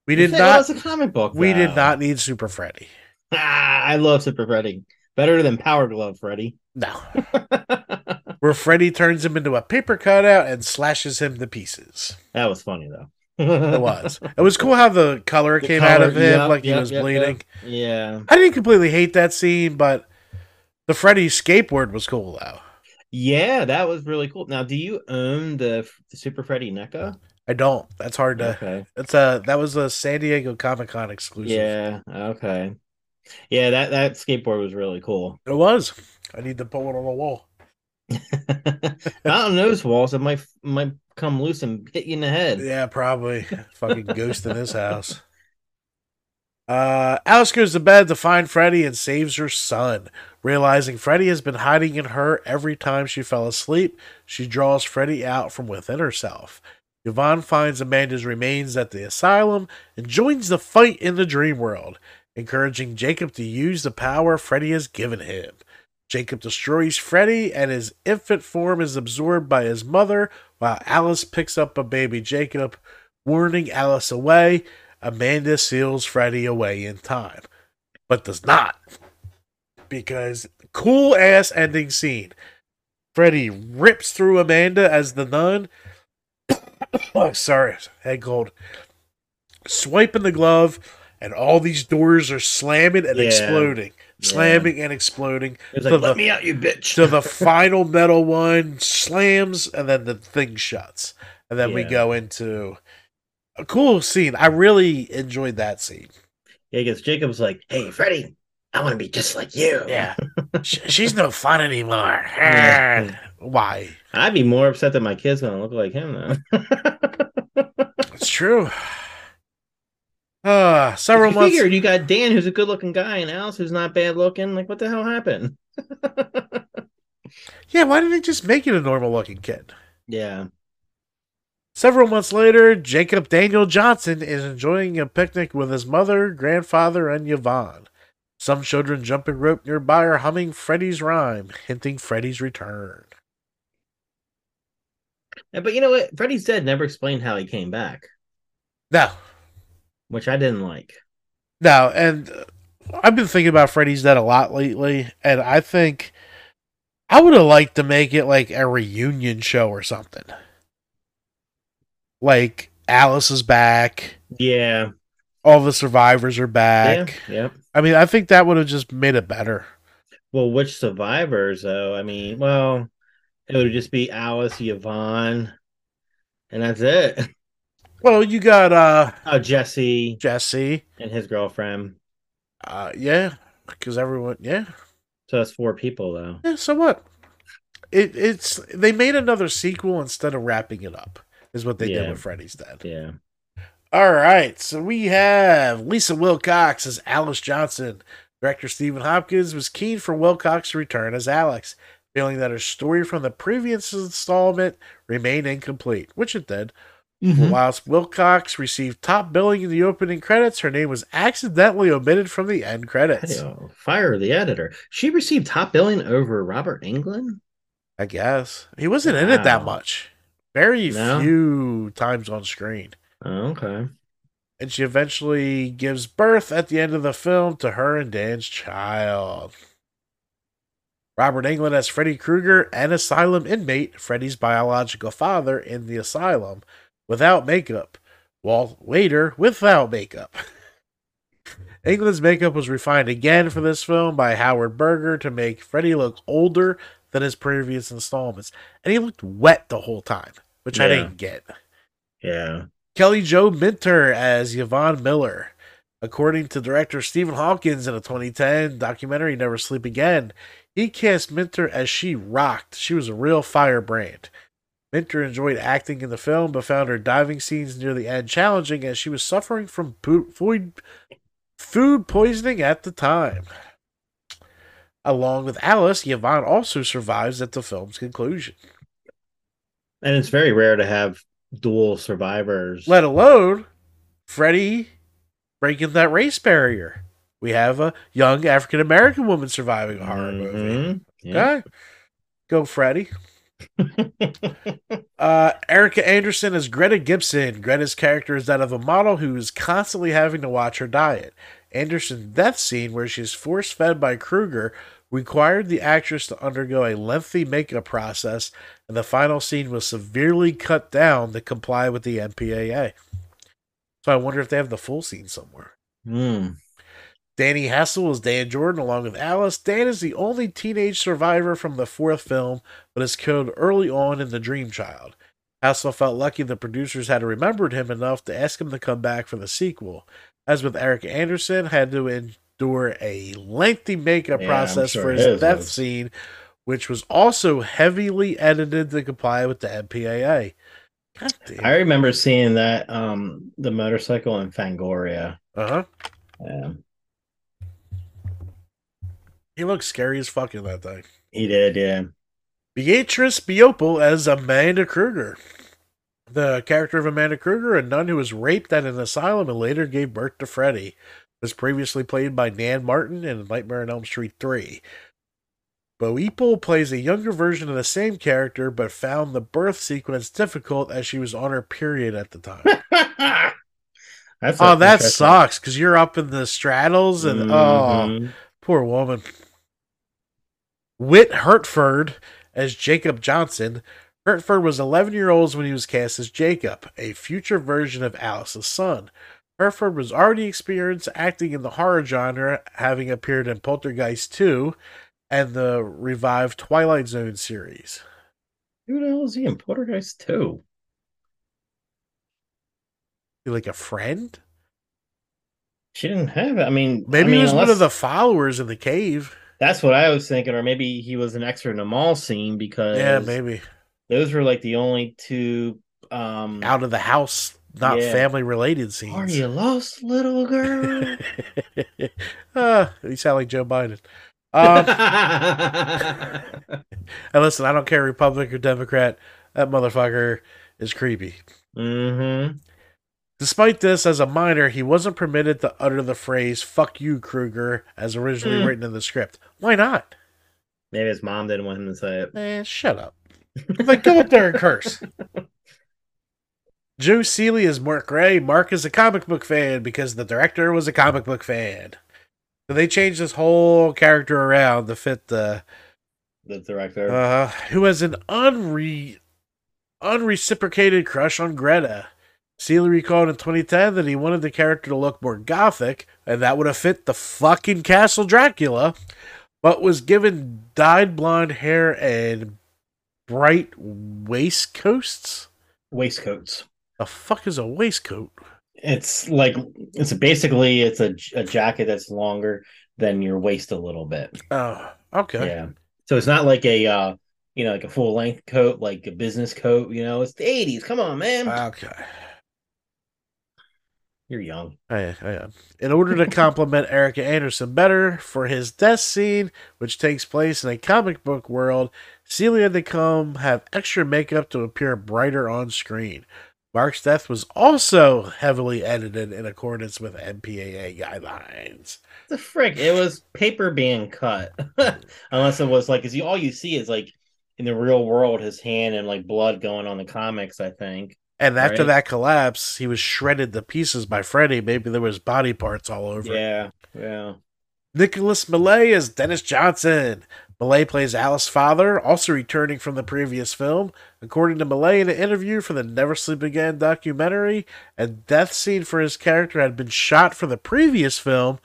We did It not. was a comic book. We did not need Super Freddy. Ah, I love Super Freddy. Better than Power Glove Freddy. No, <laughs> where Freddy turns him into a paper cutout and slashes him to pieces. that was funny though. It was. It was cool how the color The came out of him, yep, like he was yep, bleeding. yep. Yeah. I didn't completely hate that scene, but the Freddy skateboard was cool though. Yeah, that was really cool. Now, do you own the, the Super Freddy NECA? I don't. That's hard to. Okay. It's a that was a San Diego Comic Con exclusive. Yeah. Okay. Yeah, that that skateboard was really cool. it was. I need to put one on the wall. <laughs> Not on those walls. It might might come loose and hit you in the head. Yeah, probably. <laughs> Fucking ghost in this house. Uh, Alice goes to bed to find Freddy and saves her son. Realizing Freddy has been hiding in her every time she fell asleep, she draws Freddy out from within herself. Yvonne finds Amanda's remains at the asylum and joins the fight in the dream world, encouraging Jacob to use the power Freddy has given him. Jacob destroys Freddy and his infant form is absorbed by his mother while Alice picks up a baby Jacob, warning Alice away. Amanda seals Freddy away in time, but does not. Because cool ass ending scene. Freddy rips through Amanda as the nun. <coughs> oh, sorry, head cold. Swiping the glove, and all these doors are slamming and Yeah. exploding, Yeah. slamming and exploding. It was So like, the- let me out, you bitch. So the <laughs> final metal one slams, and then the thing shuts, and then we go into a cool scene. I really enjoyed that scene. yeah, because Jacob's like, hey, Freddy, I want to be just like you. Yeah, she's no fun anymore. <laughs> Yeah. <laughs> Why? I'd be more upset that my kid's gonna look like him though. <laughs> It's true. <sighs> Uh, several you months. figured you got Dan, who's a good-looking guy, and Alice, who's not bad looking. Like, what the hell happened? Yeah, why didn't they just make it a normal looking kid? yeah, Several months later, Jacob Daniel Johnson is enjoying a picnic with his mother, grandfather, and Yvonne. Some children jumping rope nearby are humming Freddy's rhyme, hinting Freddy's return. But you know what? Freddy's Dead never explained how he came back, No, which I didn't like. no, and uh, I've been thinking about Freddy's Dead a lot lately, and I think I would have liked to make it like a reunion show or something. Like Alice is back, Yeah, all the survivors are back. yeah, yep. I mean, I think that would have just made it better. Well, which survivors though? I mean, well, it would just be Alice, Yvonne, and that's it. <laughs> Well, you got uh Oh, Jesse Jesse. and his girlfriend. Uh yeah, because everyone yeah. So that's four people though. Yeah, so what? It it's they made another sequel instead of wrapping it up. Is what they did with Freddy's Dead. Yeah. All right, so we have Lisa Wilcox as Alice Johnson. Director Stephen Hopkins was keen for Wilcox to return as Alex, feeling that her story from the previous installment remained incomplete, which it did. Mm-hmm. Whilst Wilcox received top billing in the opening credits, her name was accidentally omitted from the end credits. Hey, oh, Fire the editor. She received top billing over Robert Englund. I guess he wasn't in it that much. Very No? few times on screen. Oh, okay. And she eventually gives birth at the end of the film to her and Dan's child. Robert Englund as Freddy Krueger, an asylum inmate, Freddy's biological father in the asylum, without makeup. Walt Waiter without makeup. <laughs> Englund's makeup was refined again for this film by Howard Berger to make Freddy look older than his previous installments. And he looked wet the whole time, which I didn't get. Yeah. Kelly Jo Minter as Yvonne Miller. According to director Stephen Hawkins in a 2010 documentary Never Sleep Again, he cast Minter as she rocked. She was a real firebrand. Minter enjoyed acting in the film, but found her diving scenes near the end challenging as she was suffering from food, food poisoning at the time. Along with Alice, Yvonne also survives at the film's conclusion. And it's very rare to have dual survivors. let alone Freddy breaking that race barrier. We have a young African American woman surviving a horror movie. Mhm. Yeah. Okay. Go, Freddy. <laughs> Uh, Erica Anderson as Greta Gibson. Greta's character is that of a model who is constantly having to watch her diet. Anderson's death scene, where she is force fed by Krueger, required the actress to undergo a lengthy makeup process, and the final scene was severely cut down to comply with the MPAA. So I wonder if they have the full scene somewhere. Hmm. Danny Hassel is Dan Jordan along with Alice. Dan is the only teenage survivor from the fourth film, but is killed early on in The Dream Child. Hassel felt lucky the producers had remembered him enough to ask him to come back for the sequel. As with Eric Anderson, had to endure a lengthy makeup Yeah, process sure for his his death was. scene, which was also heavily edited to comply with the MPAA. I remember seeing that um the motorcycle in Fangoria. Uh huh. Yeah, He looked scary as fuck in that thing. he did. Yeah. Beatrice Boepple as Amanda Krueger. The character of Amanda Krueger, a nun who was raped at an asylum and later gave birth to Freddy, was previously played by Nan Martin in Nightmare on Elm Street 3. Boepple plays a younger version of the same character, but found the birth sequence difficult as she was on her period at the time. <laughs> Oh, that sucks because you're up in the straddles and oh, Mhm. Poor woman. Whit Hertford as Jacob Johnson. Hertford was 11 year old when he was cast as Jacob, a future version of Alice's son. Hertford was already experienced acting in the horror genre, having appeared in Poltergeist 2 and the revived Twilight Zone series. Who the hell is he in Poltergeist 2? Be Like a friend? She didn't have it. I mean, Maybe I mean, he was one of the followers in the cave. That's what I was thinking, or maybe he was an extra in a mall scene because Yeah, maybe. those were like the only two. Um, Out of the house, not Yeah. family related scenes. Are you lost, little girl? uh, <laughs> you sound like Joe Biden. Um, <laughs> and listen, I don't care Republican or Democrat. That motherfucker is creepy. mm-hmm. Despite this, as a minor, he wasn't permitted to utter the phrase "fuck you, Krueger" as originally Hmm. written in the script. Why not? Maybe his mom didn't want him to say it. Man, shut up. like, go up there and curse. <laughs> Joe Seeley is Mark Gray. Mark is a comic book fan because the director was a comic book fan. So they changed this whole character around to fit the The director. uh, who has an unre unreciprocated crush on Greta. Seeley recalled in 2010 that he wanted the character to look more gothic, and that would have fit the fucking Castle Dracula, but was given dyed blonde hair and bright waistcoats. Waistcoats. The fuck is a waistcoat? It's like it's basically it's a, a jacket that's longer than your waist a little bit. Oh, okay. Yeah. So it's not like a uh you know like a full length coat, like a business coat. You know, it's the eighties. Come on, man. Okay. You're young. I, I am. In order to compliment <laughs> Erica Anderson better for his death scene, which takes place in a comic book world, Celia to come have extra makeup to appear brighter on screen. Mark's death was also heavily edited in accordance with MPAA guidelines. The frick! It was paper being cut, <laughs> unless it was like, cause you all you see is like in the real world his hand and like blood going on the comics. I think. And after Right. that collapse, he was shredded to pieces by Freddy. Maybe there was body parts all over. Yeah, yeah. Nicholas Mele as Dennis Johnson. Mele plays Alice's father, also returning from the previous film. According to Mele in an interview for the Never Sleep Again documentary, a death scene for his character had been shot for the previous film,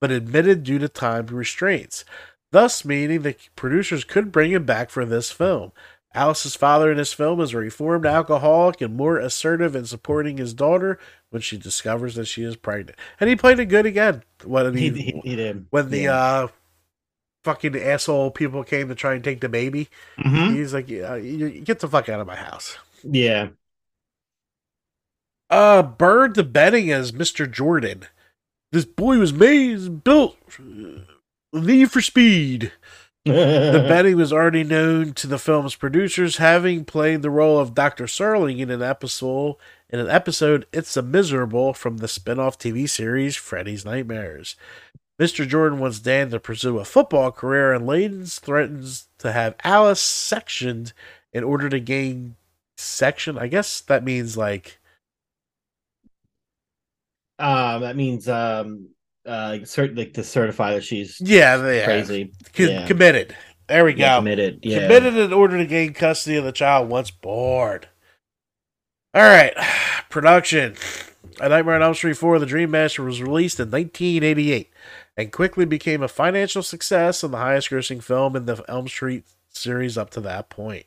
but admitted due to time restraints, thus meaning the producers could bring him back for this film. Alice's father in this film is a reformed alcoholic and more assertive in supporting his daughter when she discovers that she is pregnant. And he played it good again. When He, he, he, did. when the Yeah. uh fucking asshole people came to try and take the baby. Mhm. he's like yeah, you, get the fuck out of my house. Yeah. uh bird the betting as mr jordan. This boy was made built uh, need for speed. The <laughs> betting was already known to the film's producers having played the role of dr serling in an episode in an episode it's a miserable from the spin-off tv series freddy's nightmares Mr. Jordan wants Dan to pursue a football career, and Layden threatens to have Alice sectioned in order to gain section. I guess that means like Um, that means um, uh, cert- like to certify that she's yeah, they crazy, yeah. committed. There we Yeah, go. committed, yeah. Committed in order to gain custody of the child once born. All right, <sighs> production. A Nightmare on Elm Street 4 The Dream Master was released in 1988 and quickly became a financial success and the highest grossing film in the Elm Street series up to that point.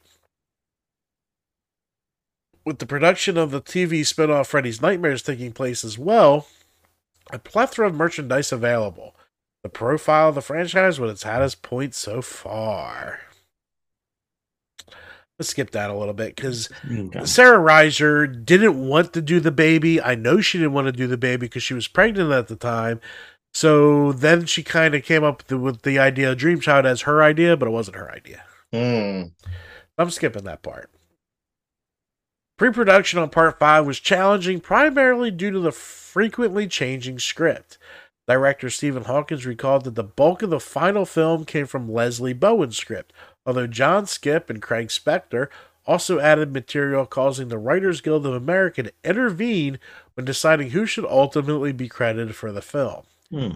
With the production of the TV spin-off Freddy's Nightmares taking place as well, a plethora of merchandise available. The profile of the franchise what it's had its point so far. Let's skip that a little bit because Okay. Sara Risher didn't want to do the baby. I know she didn't want to do the baby because she was pregnant at the time. So then she kind of came up with the, idea of Dream Child as her idea, but it wasn't her idea. Hmm. I'm skipping that part. Pre production on part 5 was challenging primarily due to the frequently changing script. Director Stephen Hawkins recalled that the bulk of the final film came from Leslie Bohem's script, although John Skipp and Craig Spector also added material causing the Writers Guild of America to intervene when deciding who should ultimately be credited for the film. Hmm.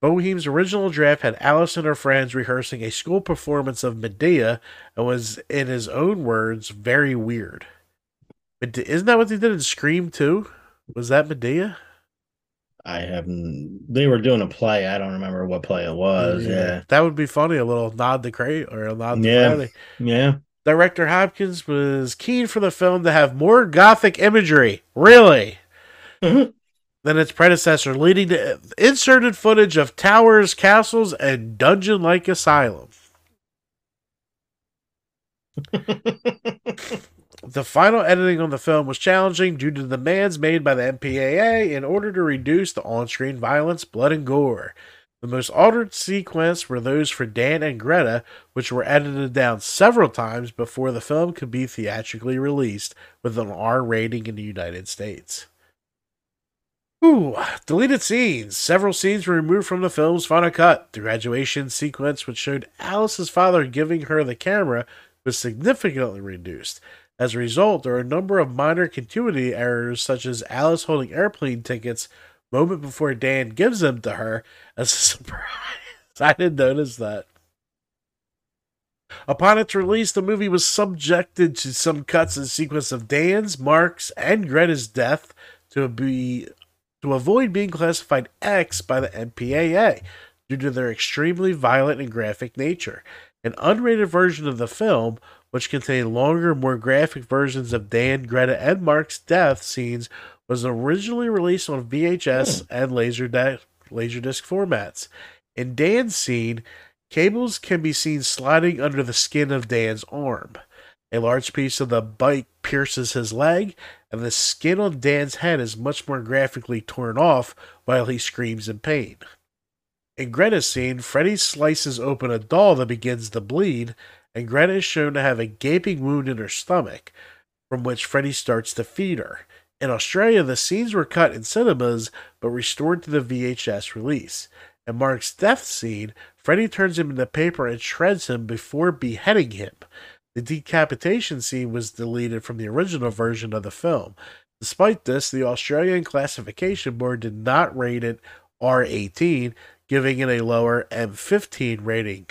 Bohem's original draft had Alice and her friends rehearsing a school performance of Medea and was, in his own words, very weird. Mede- Isn't that what they did in Scream too? Was that Medea? I haven't. They were doing a play. I don't remember what play it was. Yeah, That would be funny. A little nod to Cray or a nod to Yeah. Friday. yeah. Director Hopkins was keen for the film to have more gothic imagery, really, Mhm. Than its predecessor, leading to inserted footage of towers, castles, and dungeon like asylum. <laughs> The final editing on the film was challenging due to the demands made by the MPAA in order to reduce the on screen violence, blood, and gore. The most altered sequence were those for Dan and Greta, which were edited down several times before the film could be theatrically released with an R rating in the United States. Ooh, deleted scenes. Several scenes were removed from the film's final cut. The graduation sequence, which showed Alice's father giving her the camera, was significantly reduced. As a result, there are a number of minor continuity errors, such as Alice holding airplane tickets moment before Dan gives them to her as a <laughs> surprise. I didn't notice that. Upon its release, the movie was subjected to some cuts and sequence of Dan's, Mark's, and Greta's death to be to avoid being classified X by the MPAA due to their extremely violent and graphic nature. An unrated version of the film, which contained longer, more graphic versions of Dan, Greta, and Mark's death scenes, was originally released on VHS hmm. and Laserdisc, Laserdisc formats. In Dan's scene, cables can be seen sliding under the skin of Dan's arm. A large piece of the bike pierces his leg, and the skin on Dan's head is much more graphically torn off while he screams in pain. In Greta's scene, Freddy slices open a doll that begins to bleed, and Greta is shown to have a gaping wound in her stomach, from which Freddy starts to feed her. In Australia, the scenes were cut in cinemas but restored to the VHS release. In Mark's death scene, Freddy turns him into paper and shreds him before beheading him. The decapitation scene was deleted from the original version of the film. Despite this, the Australian Classification Board did not rate it R18, giving it a lower M15 rating.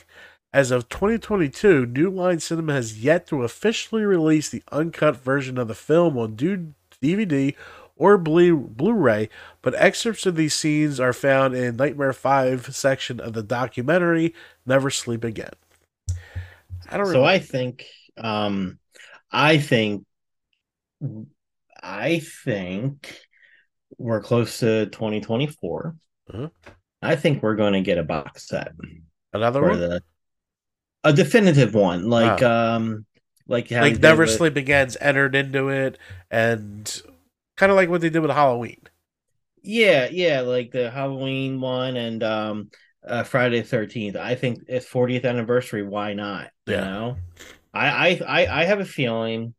As of 2022, New Line Cinema has yet to officially release the uncut version of the film on DVD or Blu-ray, but excerpts of these scenes are found in Nightmare 5 section of the documentary Never Sleep Again. I don't So remember. I think, um, I think, I think we're close to 2024. Uh-huh. I think we're going to get a box set Another one? the a definitive one, like um, like how like Never with- Sleep Again's entered into it, and kind of like what they did with Halloween. Yeah, yeah, like the Halloween one and um, uh, Friday the Thirteenth. I think it's 40th anniversary. Why not? You Yeah. know, I, I I I have a feeling,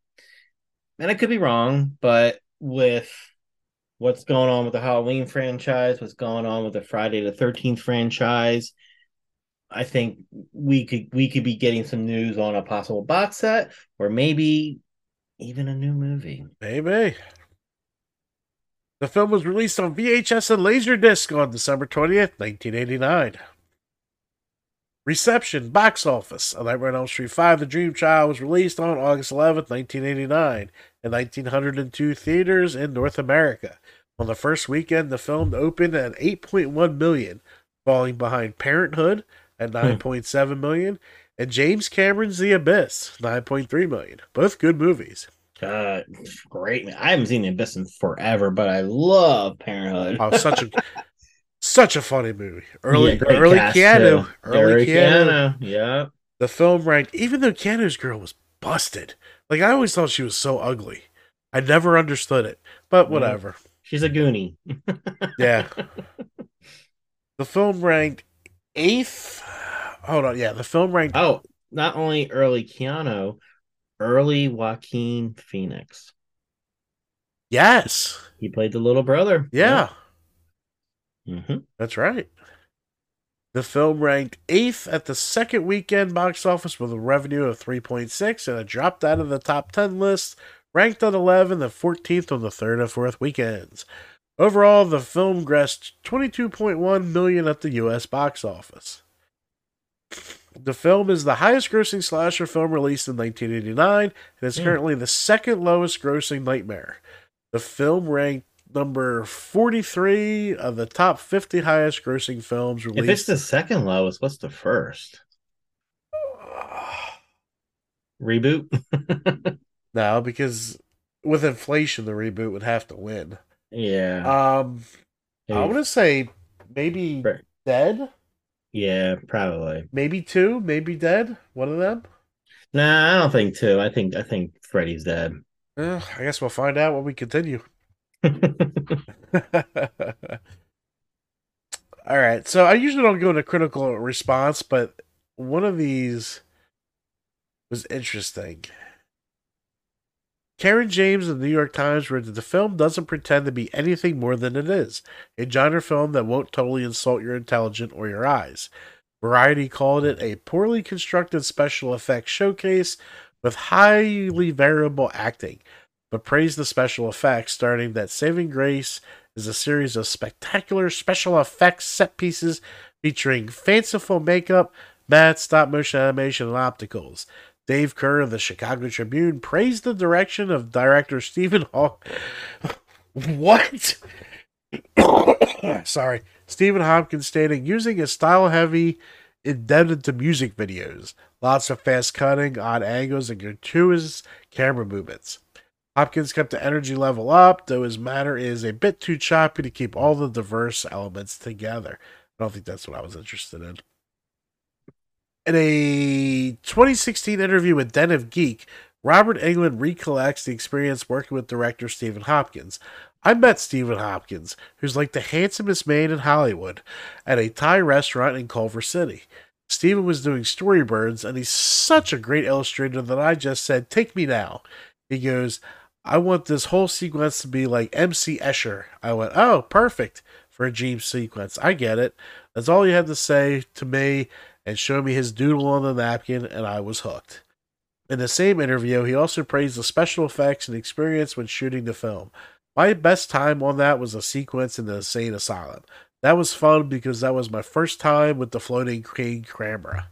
and I could be wrong, but with what's going on with the Halloween franchise, what's going on with the Friday the Thirteenth franchise, I think we could we could be getting some news on a possible box set or maybe even a new movie. Maybe. The film was released on VHS and Laserdisc on December 20th, 1989. Reception, box office. A Nightmare on Elm Street 5, The Dream Child was released on August 11th, 1989, in 1902 theaters in North America. On the first weekend, the film opened at 8.1 million, falling behind Parenthood at hmm. 9.7 million and James Cameron's The Abyss, 9.3 million. Both good movies. Uh, great. I haven't seen The Abyss in forever, but I love Parenthood. Oh, such a <laughs> such a funny movie. Early Yeah, early Keanu. too. Early Keanu. Yeah. The film ranked even though Keanu's girl was busted. Like I always thought she was so ugly. I never understood it. But Yeah. whatever. She's a goonie. <laughs> Yeah. the film ranked eighth. Hold on, yeah. The film ranked Oh, not only early Keanu, early Joaquin Phoenix. Yes. He played the little brother. Yeah. hmm That's right. The film ranked eighth at the second weekend box office with a revenue of 3.6 and it dropped out of the top 10 list, ranked on 11 and 14th on the third and fourth weekends. Overall, the film grossed 22.1 million at the US box office. The film is the highest grossing slasher film released in 1989 and is Hmm. currently the second lowest grossing nightmare. The film ranked number 43 of the top 50 highest grossing films If it's the second lowest, what's the first? Reboot? <laughs> no, because with inflation, the reboot would have to win. yeah. Um, I Maybe- want to say maybe Right. Dead, yeah, probably. maybe two, maybe Dead. One of them. Nah, I don't think two. I think I think Freddy's dead. Eh, I guess we'll find out when we continue. <laughs> All right. So I usually don't go into critical response, but one of these was interesting. Caryn James of the New York Times wrote that the film doesn't pretend to be anything more than it is a genre film that won't totally insult your intelligence or your eyes. Variety called it a poorly constructed special effects showcase with highly variable acting, but praised the special effects, starting that Saving Grace is a series of spectacular special effects set pieces featuring fanciful makeup, mad stop motion animation, and opticals. Dave Kehr of the Chicago Tribune praised the direction of director Stephen Hawk. what? <coughs> Sorry. Stephen Hopkins stating using a style heavy, indebted to music videos. Lots of fast cutting, odd angles, and gratuitous camera movements. Hopkins kept the energy level up, though his manner is a bit too choppy to keep all the diverse elements together. I don't think that's what I was interested in. In a 2016 interview with Den of Geek, Robert Englund recollects the experience working with director Stephen Hopkins. I met Stephen Hopkins, who's like the handsomest man in Hollywood, at a Thai restaurant in Culver City. Stephen was doing storyboards, and he's such a great illustrator that I just said, Take me now. He goes, I want this whole sequence to be like MC Escher. I went, Oh, perfect for a dream sequence. I get it. That's all you had to say to me and show me his doodle on the napkin, and I was hooked. In the same interview, he also praised the special effects and experience when shooting the film. My best time on that was a sequence in the insane asylum. That was fun because that was my first time with the floating crane camera.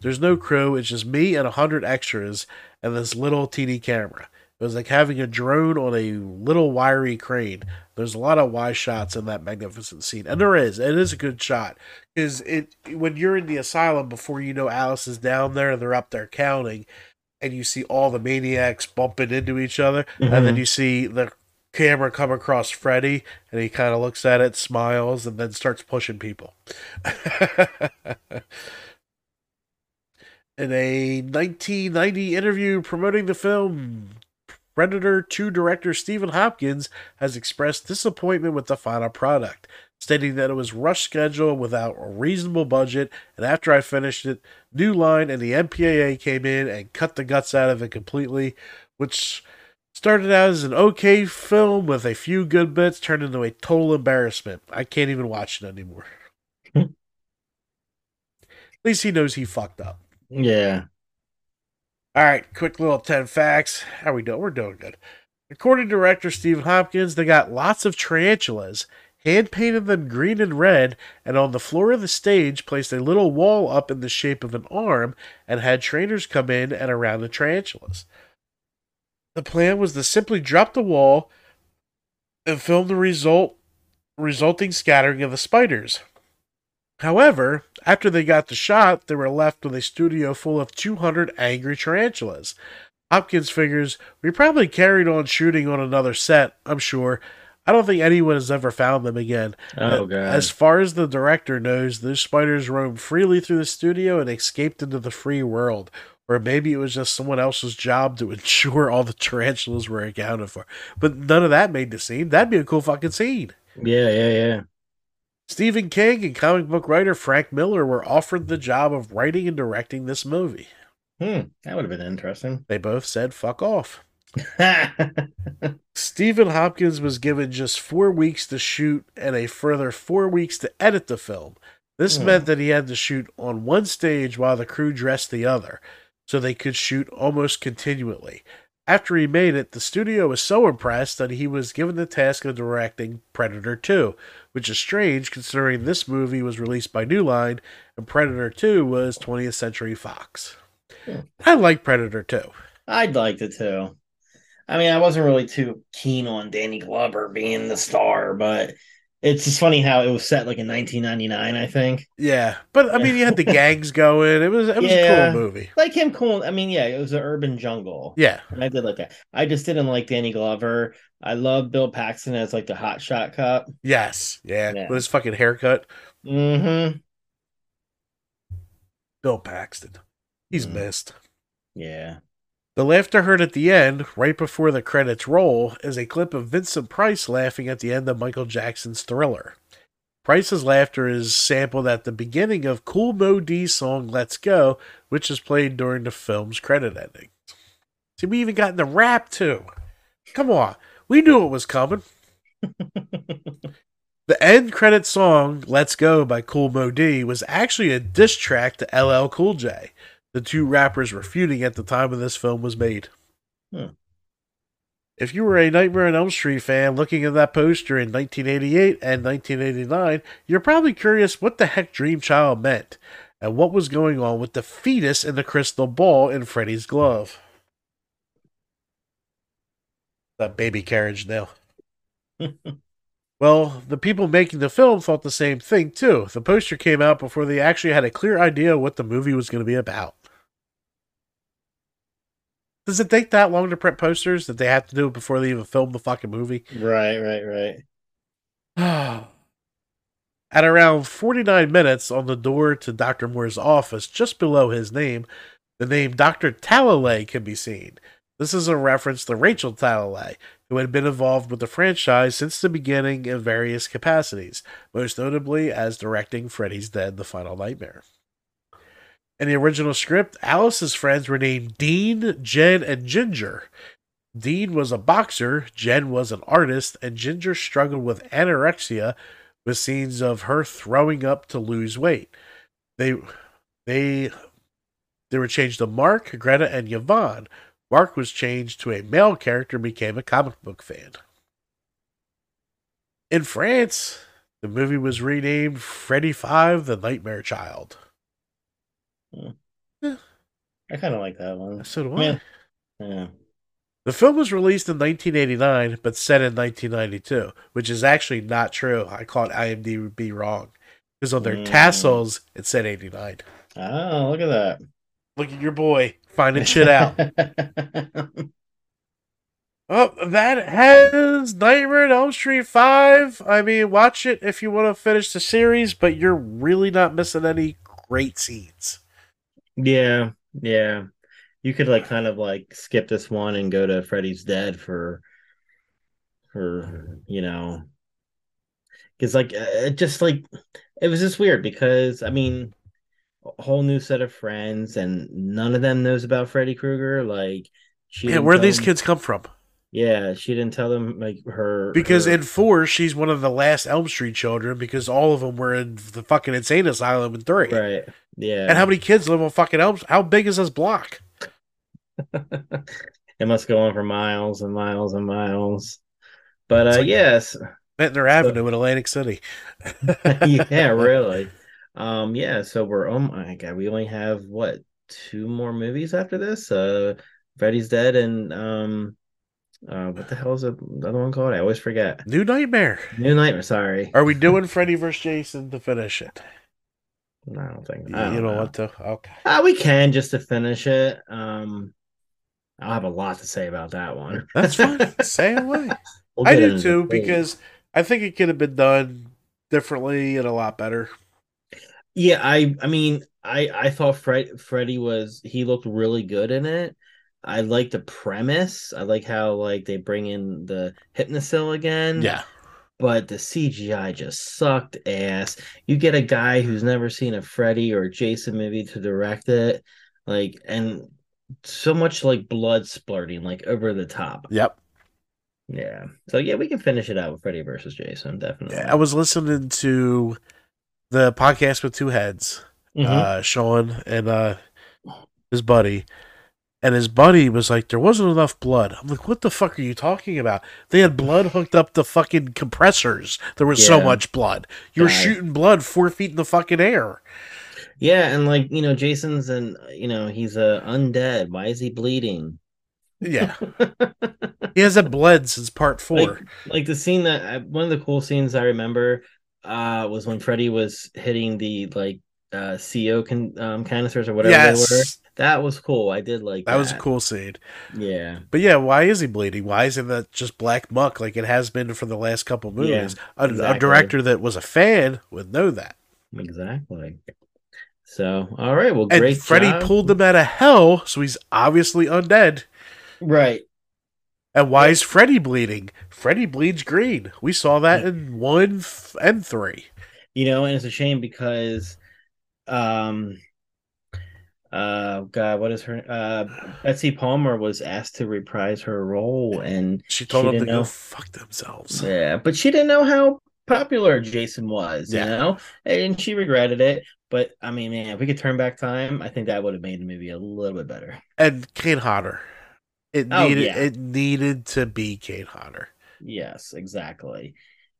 There's no crew, it's just me and a hundred extras and this little teeny camera. It was like having a drone on a little wiry crane. There's a lot of wide shots in that magnificent scene, and there is. It is a good shot because it when you're in the asylum before you know Alice is down there, and they're up there counting, and you see all the maniacs bumping into each other, and then mm-hmm. you see the camera come across Freddy, and he kind of looks at it, smiles, and then starts pushing people. <laughs> In a 1990 interview promoting the film, Predator 2 director Stephen Hopkins has expressed disappointment with the final product, stating that it was rushed schedule without a reasonable budget, and after I finished it, New Line and the MPAA came in and cut the guts out of it completely, which started out as an okay film with a few good bits, turned into a total embarrassment. I can't even watch it anymore. <laughs> At least he knows he fucked up. Yeah. All right, quick little 10 facts. How we doing? We're doing good. According to director Stephen Hopkins, they got lots of tarantulas, hand painted them green and red, and on the floor of the stage placed a little wall up in the shape of an arm and had trainers come in and around the tarantulas. The plan was to simply drop the wall and film the result resulting scattering of the spiders. However, after they got the shot, they were left with a studio full of 200 angry tarantulas. Hopkins figures we probably carried on shooting on another set, I'm sure. I don't think anyone has ever found them again. Oh god. As far as the director knows, those spiders roamed freely through the studio and escaped into the free world. Or maybe it was just someone else's job to <laughs> ensure all the tarantulas were accounted for. But none of that made the scene. That'd be a cool fucking scene. yeah, yeah, yeah. Stephen King and comic book writer Frank Miller were offered the job of writing and directing this movie. Hmm. That would have been interesting. They both said fuck off. <laughs> Stephen Hopkins was given just four weeks to shoot and a further four weeks to edit the film. This Hmm. meant that he had to shoot on one stage while the crew dressed the other, so they could shoot almost continually. After he made it, the studio was so impressed that he was given the task of directing Predator 2, which is strange considering this movie was released by New Line and Predator 2 was 20th Century Fox. Hmm. I like Predator 2. I'd like it too. I mean, I wasn't really too keen on Danny Glover being the star, but it's just funny how it was set like in 1999, I think. Yeah, but I mean, you had the gangs going. It was it was a cool movie. Like him cool. I mean, yeah, it was an urban jungle. Yeah, And I did like that. I just didn't like Danny Glover. I love Bill Paxton as like the hot shot cop. yes, yeah, Yeah. with his fucking haircut, Mm-hmm. Bill Paxton. He's Mm. missed. Yeah. The laughter heard at the end, right before the credits roll, is a clip of Vincent Price laughing at the end of Michael Jackson's Thriller. Price's laughter is sampled at the beginning of Kool Moe Dee's song Let's Go, which is played during the film's credit ending. See, we even got in the rap too. Come on, we knew it was coming. <laughs> The end credit song "Let's Go" by Kool Moe Dee was actually a diss track to LL Cool J. The two rappers were feuding at the time when this film was made. Hmm. If you were a Nightmare on Elm Street fan looking at that poster in 1988 and 1989, you're probably curious what the heck Dream Child meant and what was going on with the fetus in the crystal ball in Freddy's glove. That baby carriage now. <laughs> Well, the people making the film thought the same thing too. The poster came out before they actually had a clear idea what the movie was going to be about. Does it take that long to print posters that they have to do it before they even film the fucking movie? right, right, right. <sighs> At around 49 minutes on the door to Dr. Moore's office, just below his name, the name Dr. Talalay can be seen. This is a reference to Rachel Talalay, who had been involved with the franchise since the beginning in various capacities, most notably as directing Freddy's Dead The Final Nightmare. In the original script, Alice's friends were named Dean, Jen, and Ginger. Dean was a boxer, Jen was an artist, and Ginger struggled with anorexia with scenes of her throwing up to lose weight. They they they were changed to Mark, Greta, and Yvonne. Mark was changed to a male character and became a comic book fan. In France, the movie was renamed Freddy Five: The Nightmare Child. I kind of like that one. So do I. Yeah. Yeah. The film was released in 1989, but set in 1992, which is actually not true. I caught IMDb wrong because on their Mm. tassels it said 89. Oh, look at that. Look at your boy finding shit <laughs> out. Oh, that has Nightmare on Elm Street 5. I mean, watch it if you want to finish the series, but you're really not missing any great scenes. Yeah, yeah. You could like kind of like skip this one and go to Freddy's Dead for, for you know, because like uh, it just like it was just weird because I mean, a whole new set of friends and none of them knows about Freddy Krueger. Like, she Yeah, where these them- kids come from? Yeah, she didn't tell them like her Because her- in 4, she's one of the last Elm Street children because all of them were in the fucking insane asylum in 3. right, Yeah. And how many kids live on fucking Elm? How big is this block? <laughs> it must go on for miles and miles and miles. But uh, like- yes, Ventnor Avenue in Atlantic City. <laughs> <laughs> yeah, really. Um, yeah. So we're oh my god, we only have what two more movies after this? Uh, Freddy's Dead and um, uh, what the hell is the other one called? I always forget. New Nightmare. New Nightmare. Sorry, Are we doing Freddy vs. Jason to finish it? I don't think You, I don't you don't know. want to? Okay. Uh, we can just to finish it. Um, I'll have a lot to say about that one. That's fine. <laughs> Say away. We'll I get do too, because I think it could have been done differently and a lot better. Yeah, I I mean, I I thought Fred Freddy was he looked really good in it. I like the premise. I like how like they bring in the Hypnocil again. Yeah. But the CGI just sucked ass. You get a guy who's never seen a Freddy or Jason movie to direct it, like and so much like blood splurting, like over the top. Yep. Yeah. So yeah, we can finish it out with Freddy versus Jason, definitely. Yeah, I was listening to the podcast with two heads, Mhm. uh, Sean and uh, his buddy. And his buddy was like, there wasn't enough blood. I'm like, what the fuck are you talking about? They had blood hooked up to fucking compressors. There was so much blood. You were Right. shooting blood four feet in the fucking air. Yeah, and like you know, Jason's and you know he's a undead. Why is he bleeding? Yeah. <laughs> he hasn't bled since part four. like, like the scene that I, one of the cool scenes I remember uh was when Freddy was hitting the like uh CO can um canisters or whatever they were. yes. That was cool. I did like That was a cool scene. Yeah, But yeah, why is he bleeding? Why isn't that just black muck like it has been for the last couple movies? a, a exactly. director that was a fan would know that. exactly. So all right, well, And great. Freddy job. pulled them out of hell, so he's obviously undead. right. And why is Freddy bleeding? Freddy bleeds green. We saw that in one th- and three. you know and it's a shame because um uh god what is her uh betsy palmer was asked to reprise her role and She told She them to didn't go fuck themselves. yeah but she didn't know how popular jason was Yeah. you know and she regretted it but i mean man if we could turn back time i think that would have made the movie a little bit better And Kane Hodder. It Oh, needed yeah. it needed to be Kane Hodder. yes exactly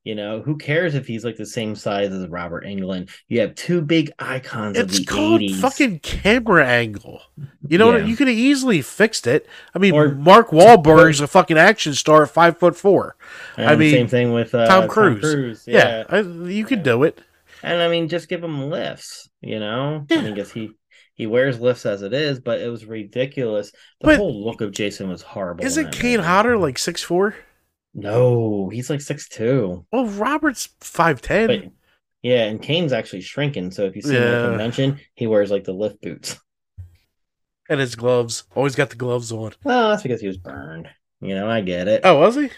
you know who cares if he's like the same size as robert englund you have two big icons It's called 80s fucking camera angle. You know, Yeah. you could have easily fixed it. I mean, Or- Mark Wahlberg's a fucking action star at five foot four. I mean, same thing with uh, Tom Cruise. yeah. Yeah, I, you could Yeah. do it. And I mean, just give him lifts, you know? I mean, guess he he wears lifts as it is, but it was ridiculous. The But- whole look of Jason was horrible. Isn't Kane. Hodder like six four? No, he's like six two. Well, Robert's five ten. Yeah, and Kane's actually shrinking. So if you see him at Yeah. a convention, he wears like the lift boots. <laughs> and his gloves. Always got the gloves on. Well, that's because he was burned. You know, I get it. Oh, was he?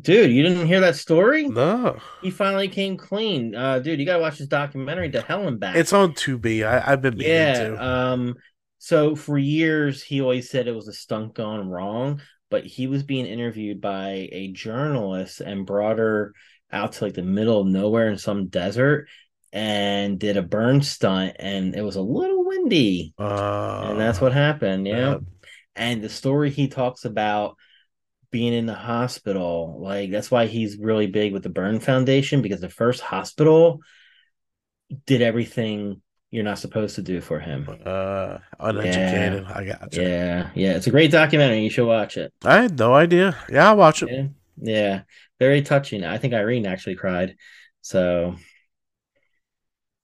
Dude, you didn't hear that story? No. He finally came clean. Uh, dude, you gotta watch this documentary, To Hell and Back. It's on Tubi. I, I've been meaning yeah to. um so for years he always said it was a stunt gone wrong but he was being interviewed by a journalist and brought her out to like the middle of nowhere in some desert and did a burn stunt and it was a little windy. Uh, and that's what happened yeah. uh, and the story he talks about being in the hospital like that's why he's really big with the burn foundation because the first hospital did everything you're not supposed to do for him uh, uneducated. I got you. yeah, yeah, it's a great documentary. You should watch it. I had no idea. Yeah, I'll watch it. Yeah, yeah, very touching. I think Irene actually cried. So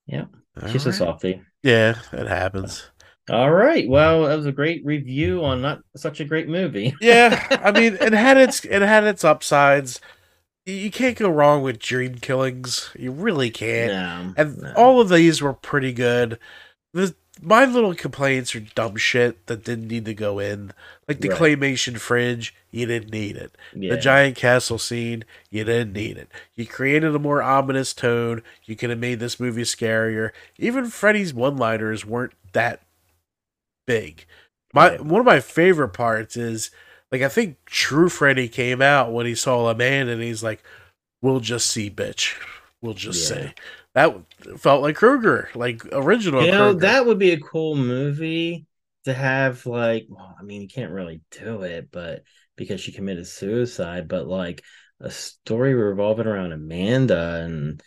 yeah. she's a Alright. softie. Yeah, it happens. All right. Well, that was a great review on not such a great movie. Yeah, I <laughs> mean, it had its it had its upsides. You- can't go wrong with dream killings. You really can't. No, And no. all of these were pretty good. The, my little complaints are dumb shit that didn't need to go in. Like the Right. claymation fridge, you didn't need it. yeah. The giant castle scene, you didn't need it. You created a more ominous tone. You could have made this movie scarier. Even Freddy's one-liners weren't that big. My Right. one of my favorite parts is like I think True Freddy came out when he saw a man and he's like, "We'll just see, bitch. We'll just Yeah. see." That felt like Krueger, like original. You know, Krueger. that would be a cool movie to have. Like, well, I mean, you can't really do it, but because she committed suicide, but like a story revolving around Amanda and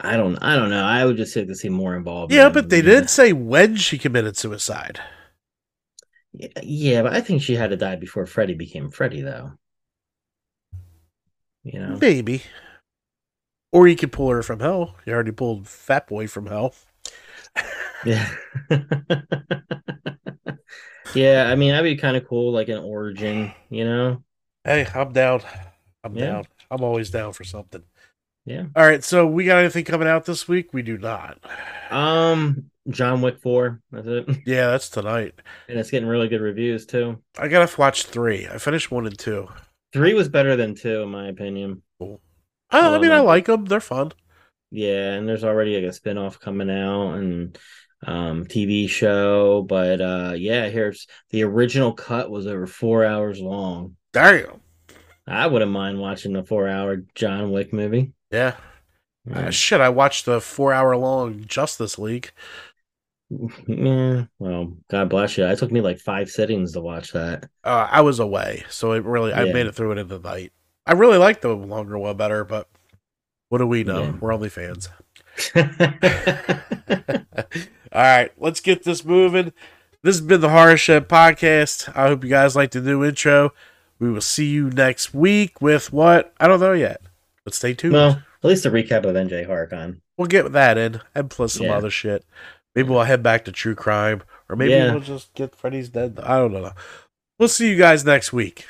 I don't, I don't know. I would just like to see more involved. yeah, but they didn't say when she committed suicide. Yeah, but I think she had to die before Freddy became Freddy, though. You know, Maybe. Or you could pull her from hell. You already pulled Fat Boy from hell. yeah, <laughs> yeah. I mean, that'd be kind of cool, like an origin. You know, Hey, I'm down. I'm Yeah. down. I'm always down for something. Yeah. All right, so we got anything coming out this week? We do not. Um, John Wick four. That's it, <laughs> Yeah, that's tonight. and it's getting really good reviews too. I gotta watch three. I finished one and two. Three was better than two, in my opinion. Oh, I love mean, I like them. They're fun. Yeah, and there's already like a spin-off coming out and um TV show, but uh yeah, here's the original cut was over four hours long. Damn. I wouldn't mind watching the four-hour John Wick movie. Yeah. Uh, shit, I watched the four-hour-long Justice League. <laughs> Yeah, well, God bless you. It took me like five sittings to watch that. Uh, I was away, so it really I made it through it in the night. I really like the longer one better, but what do we know? Yeah. We're only fans. <laughs> <laughs> All right, let's get this moving. This has been the Horror Shed podcast. I hope you guys like the new intro. We will see you next week with what? I don't know yet, but stay tuned. well, at least a recap of NJ HorrorCon. we'll get that in and plus some Yeah. other shit. Maybe we'll head back to true crime, or maybe Yeah. we'll just get Freddy's dead. I don't know. We'll see you guys next week.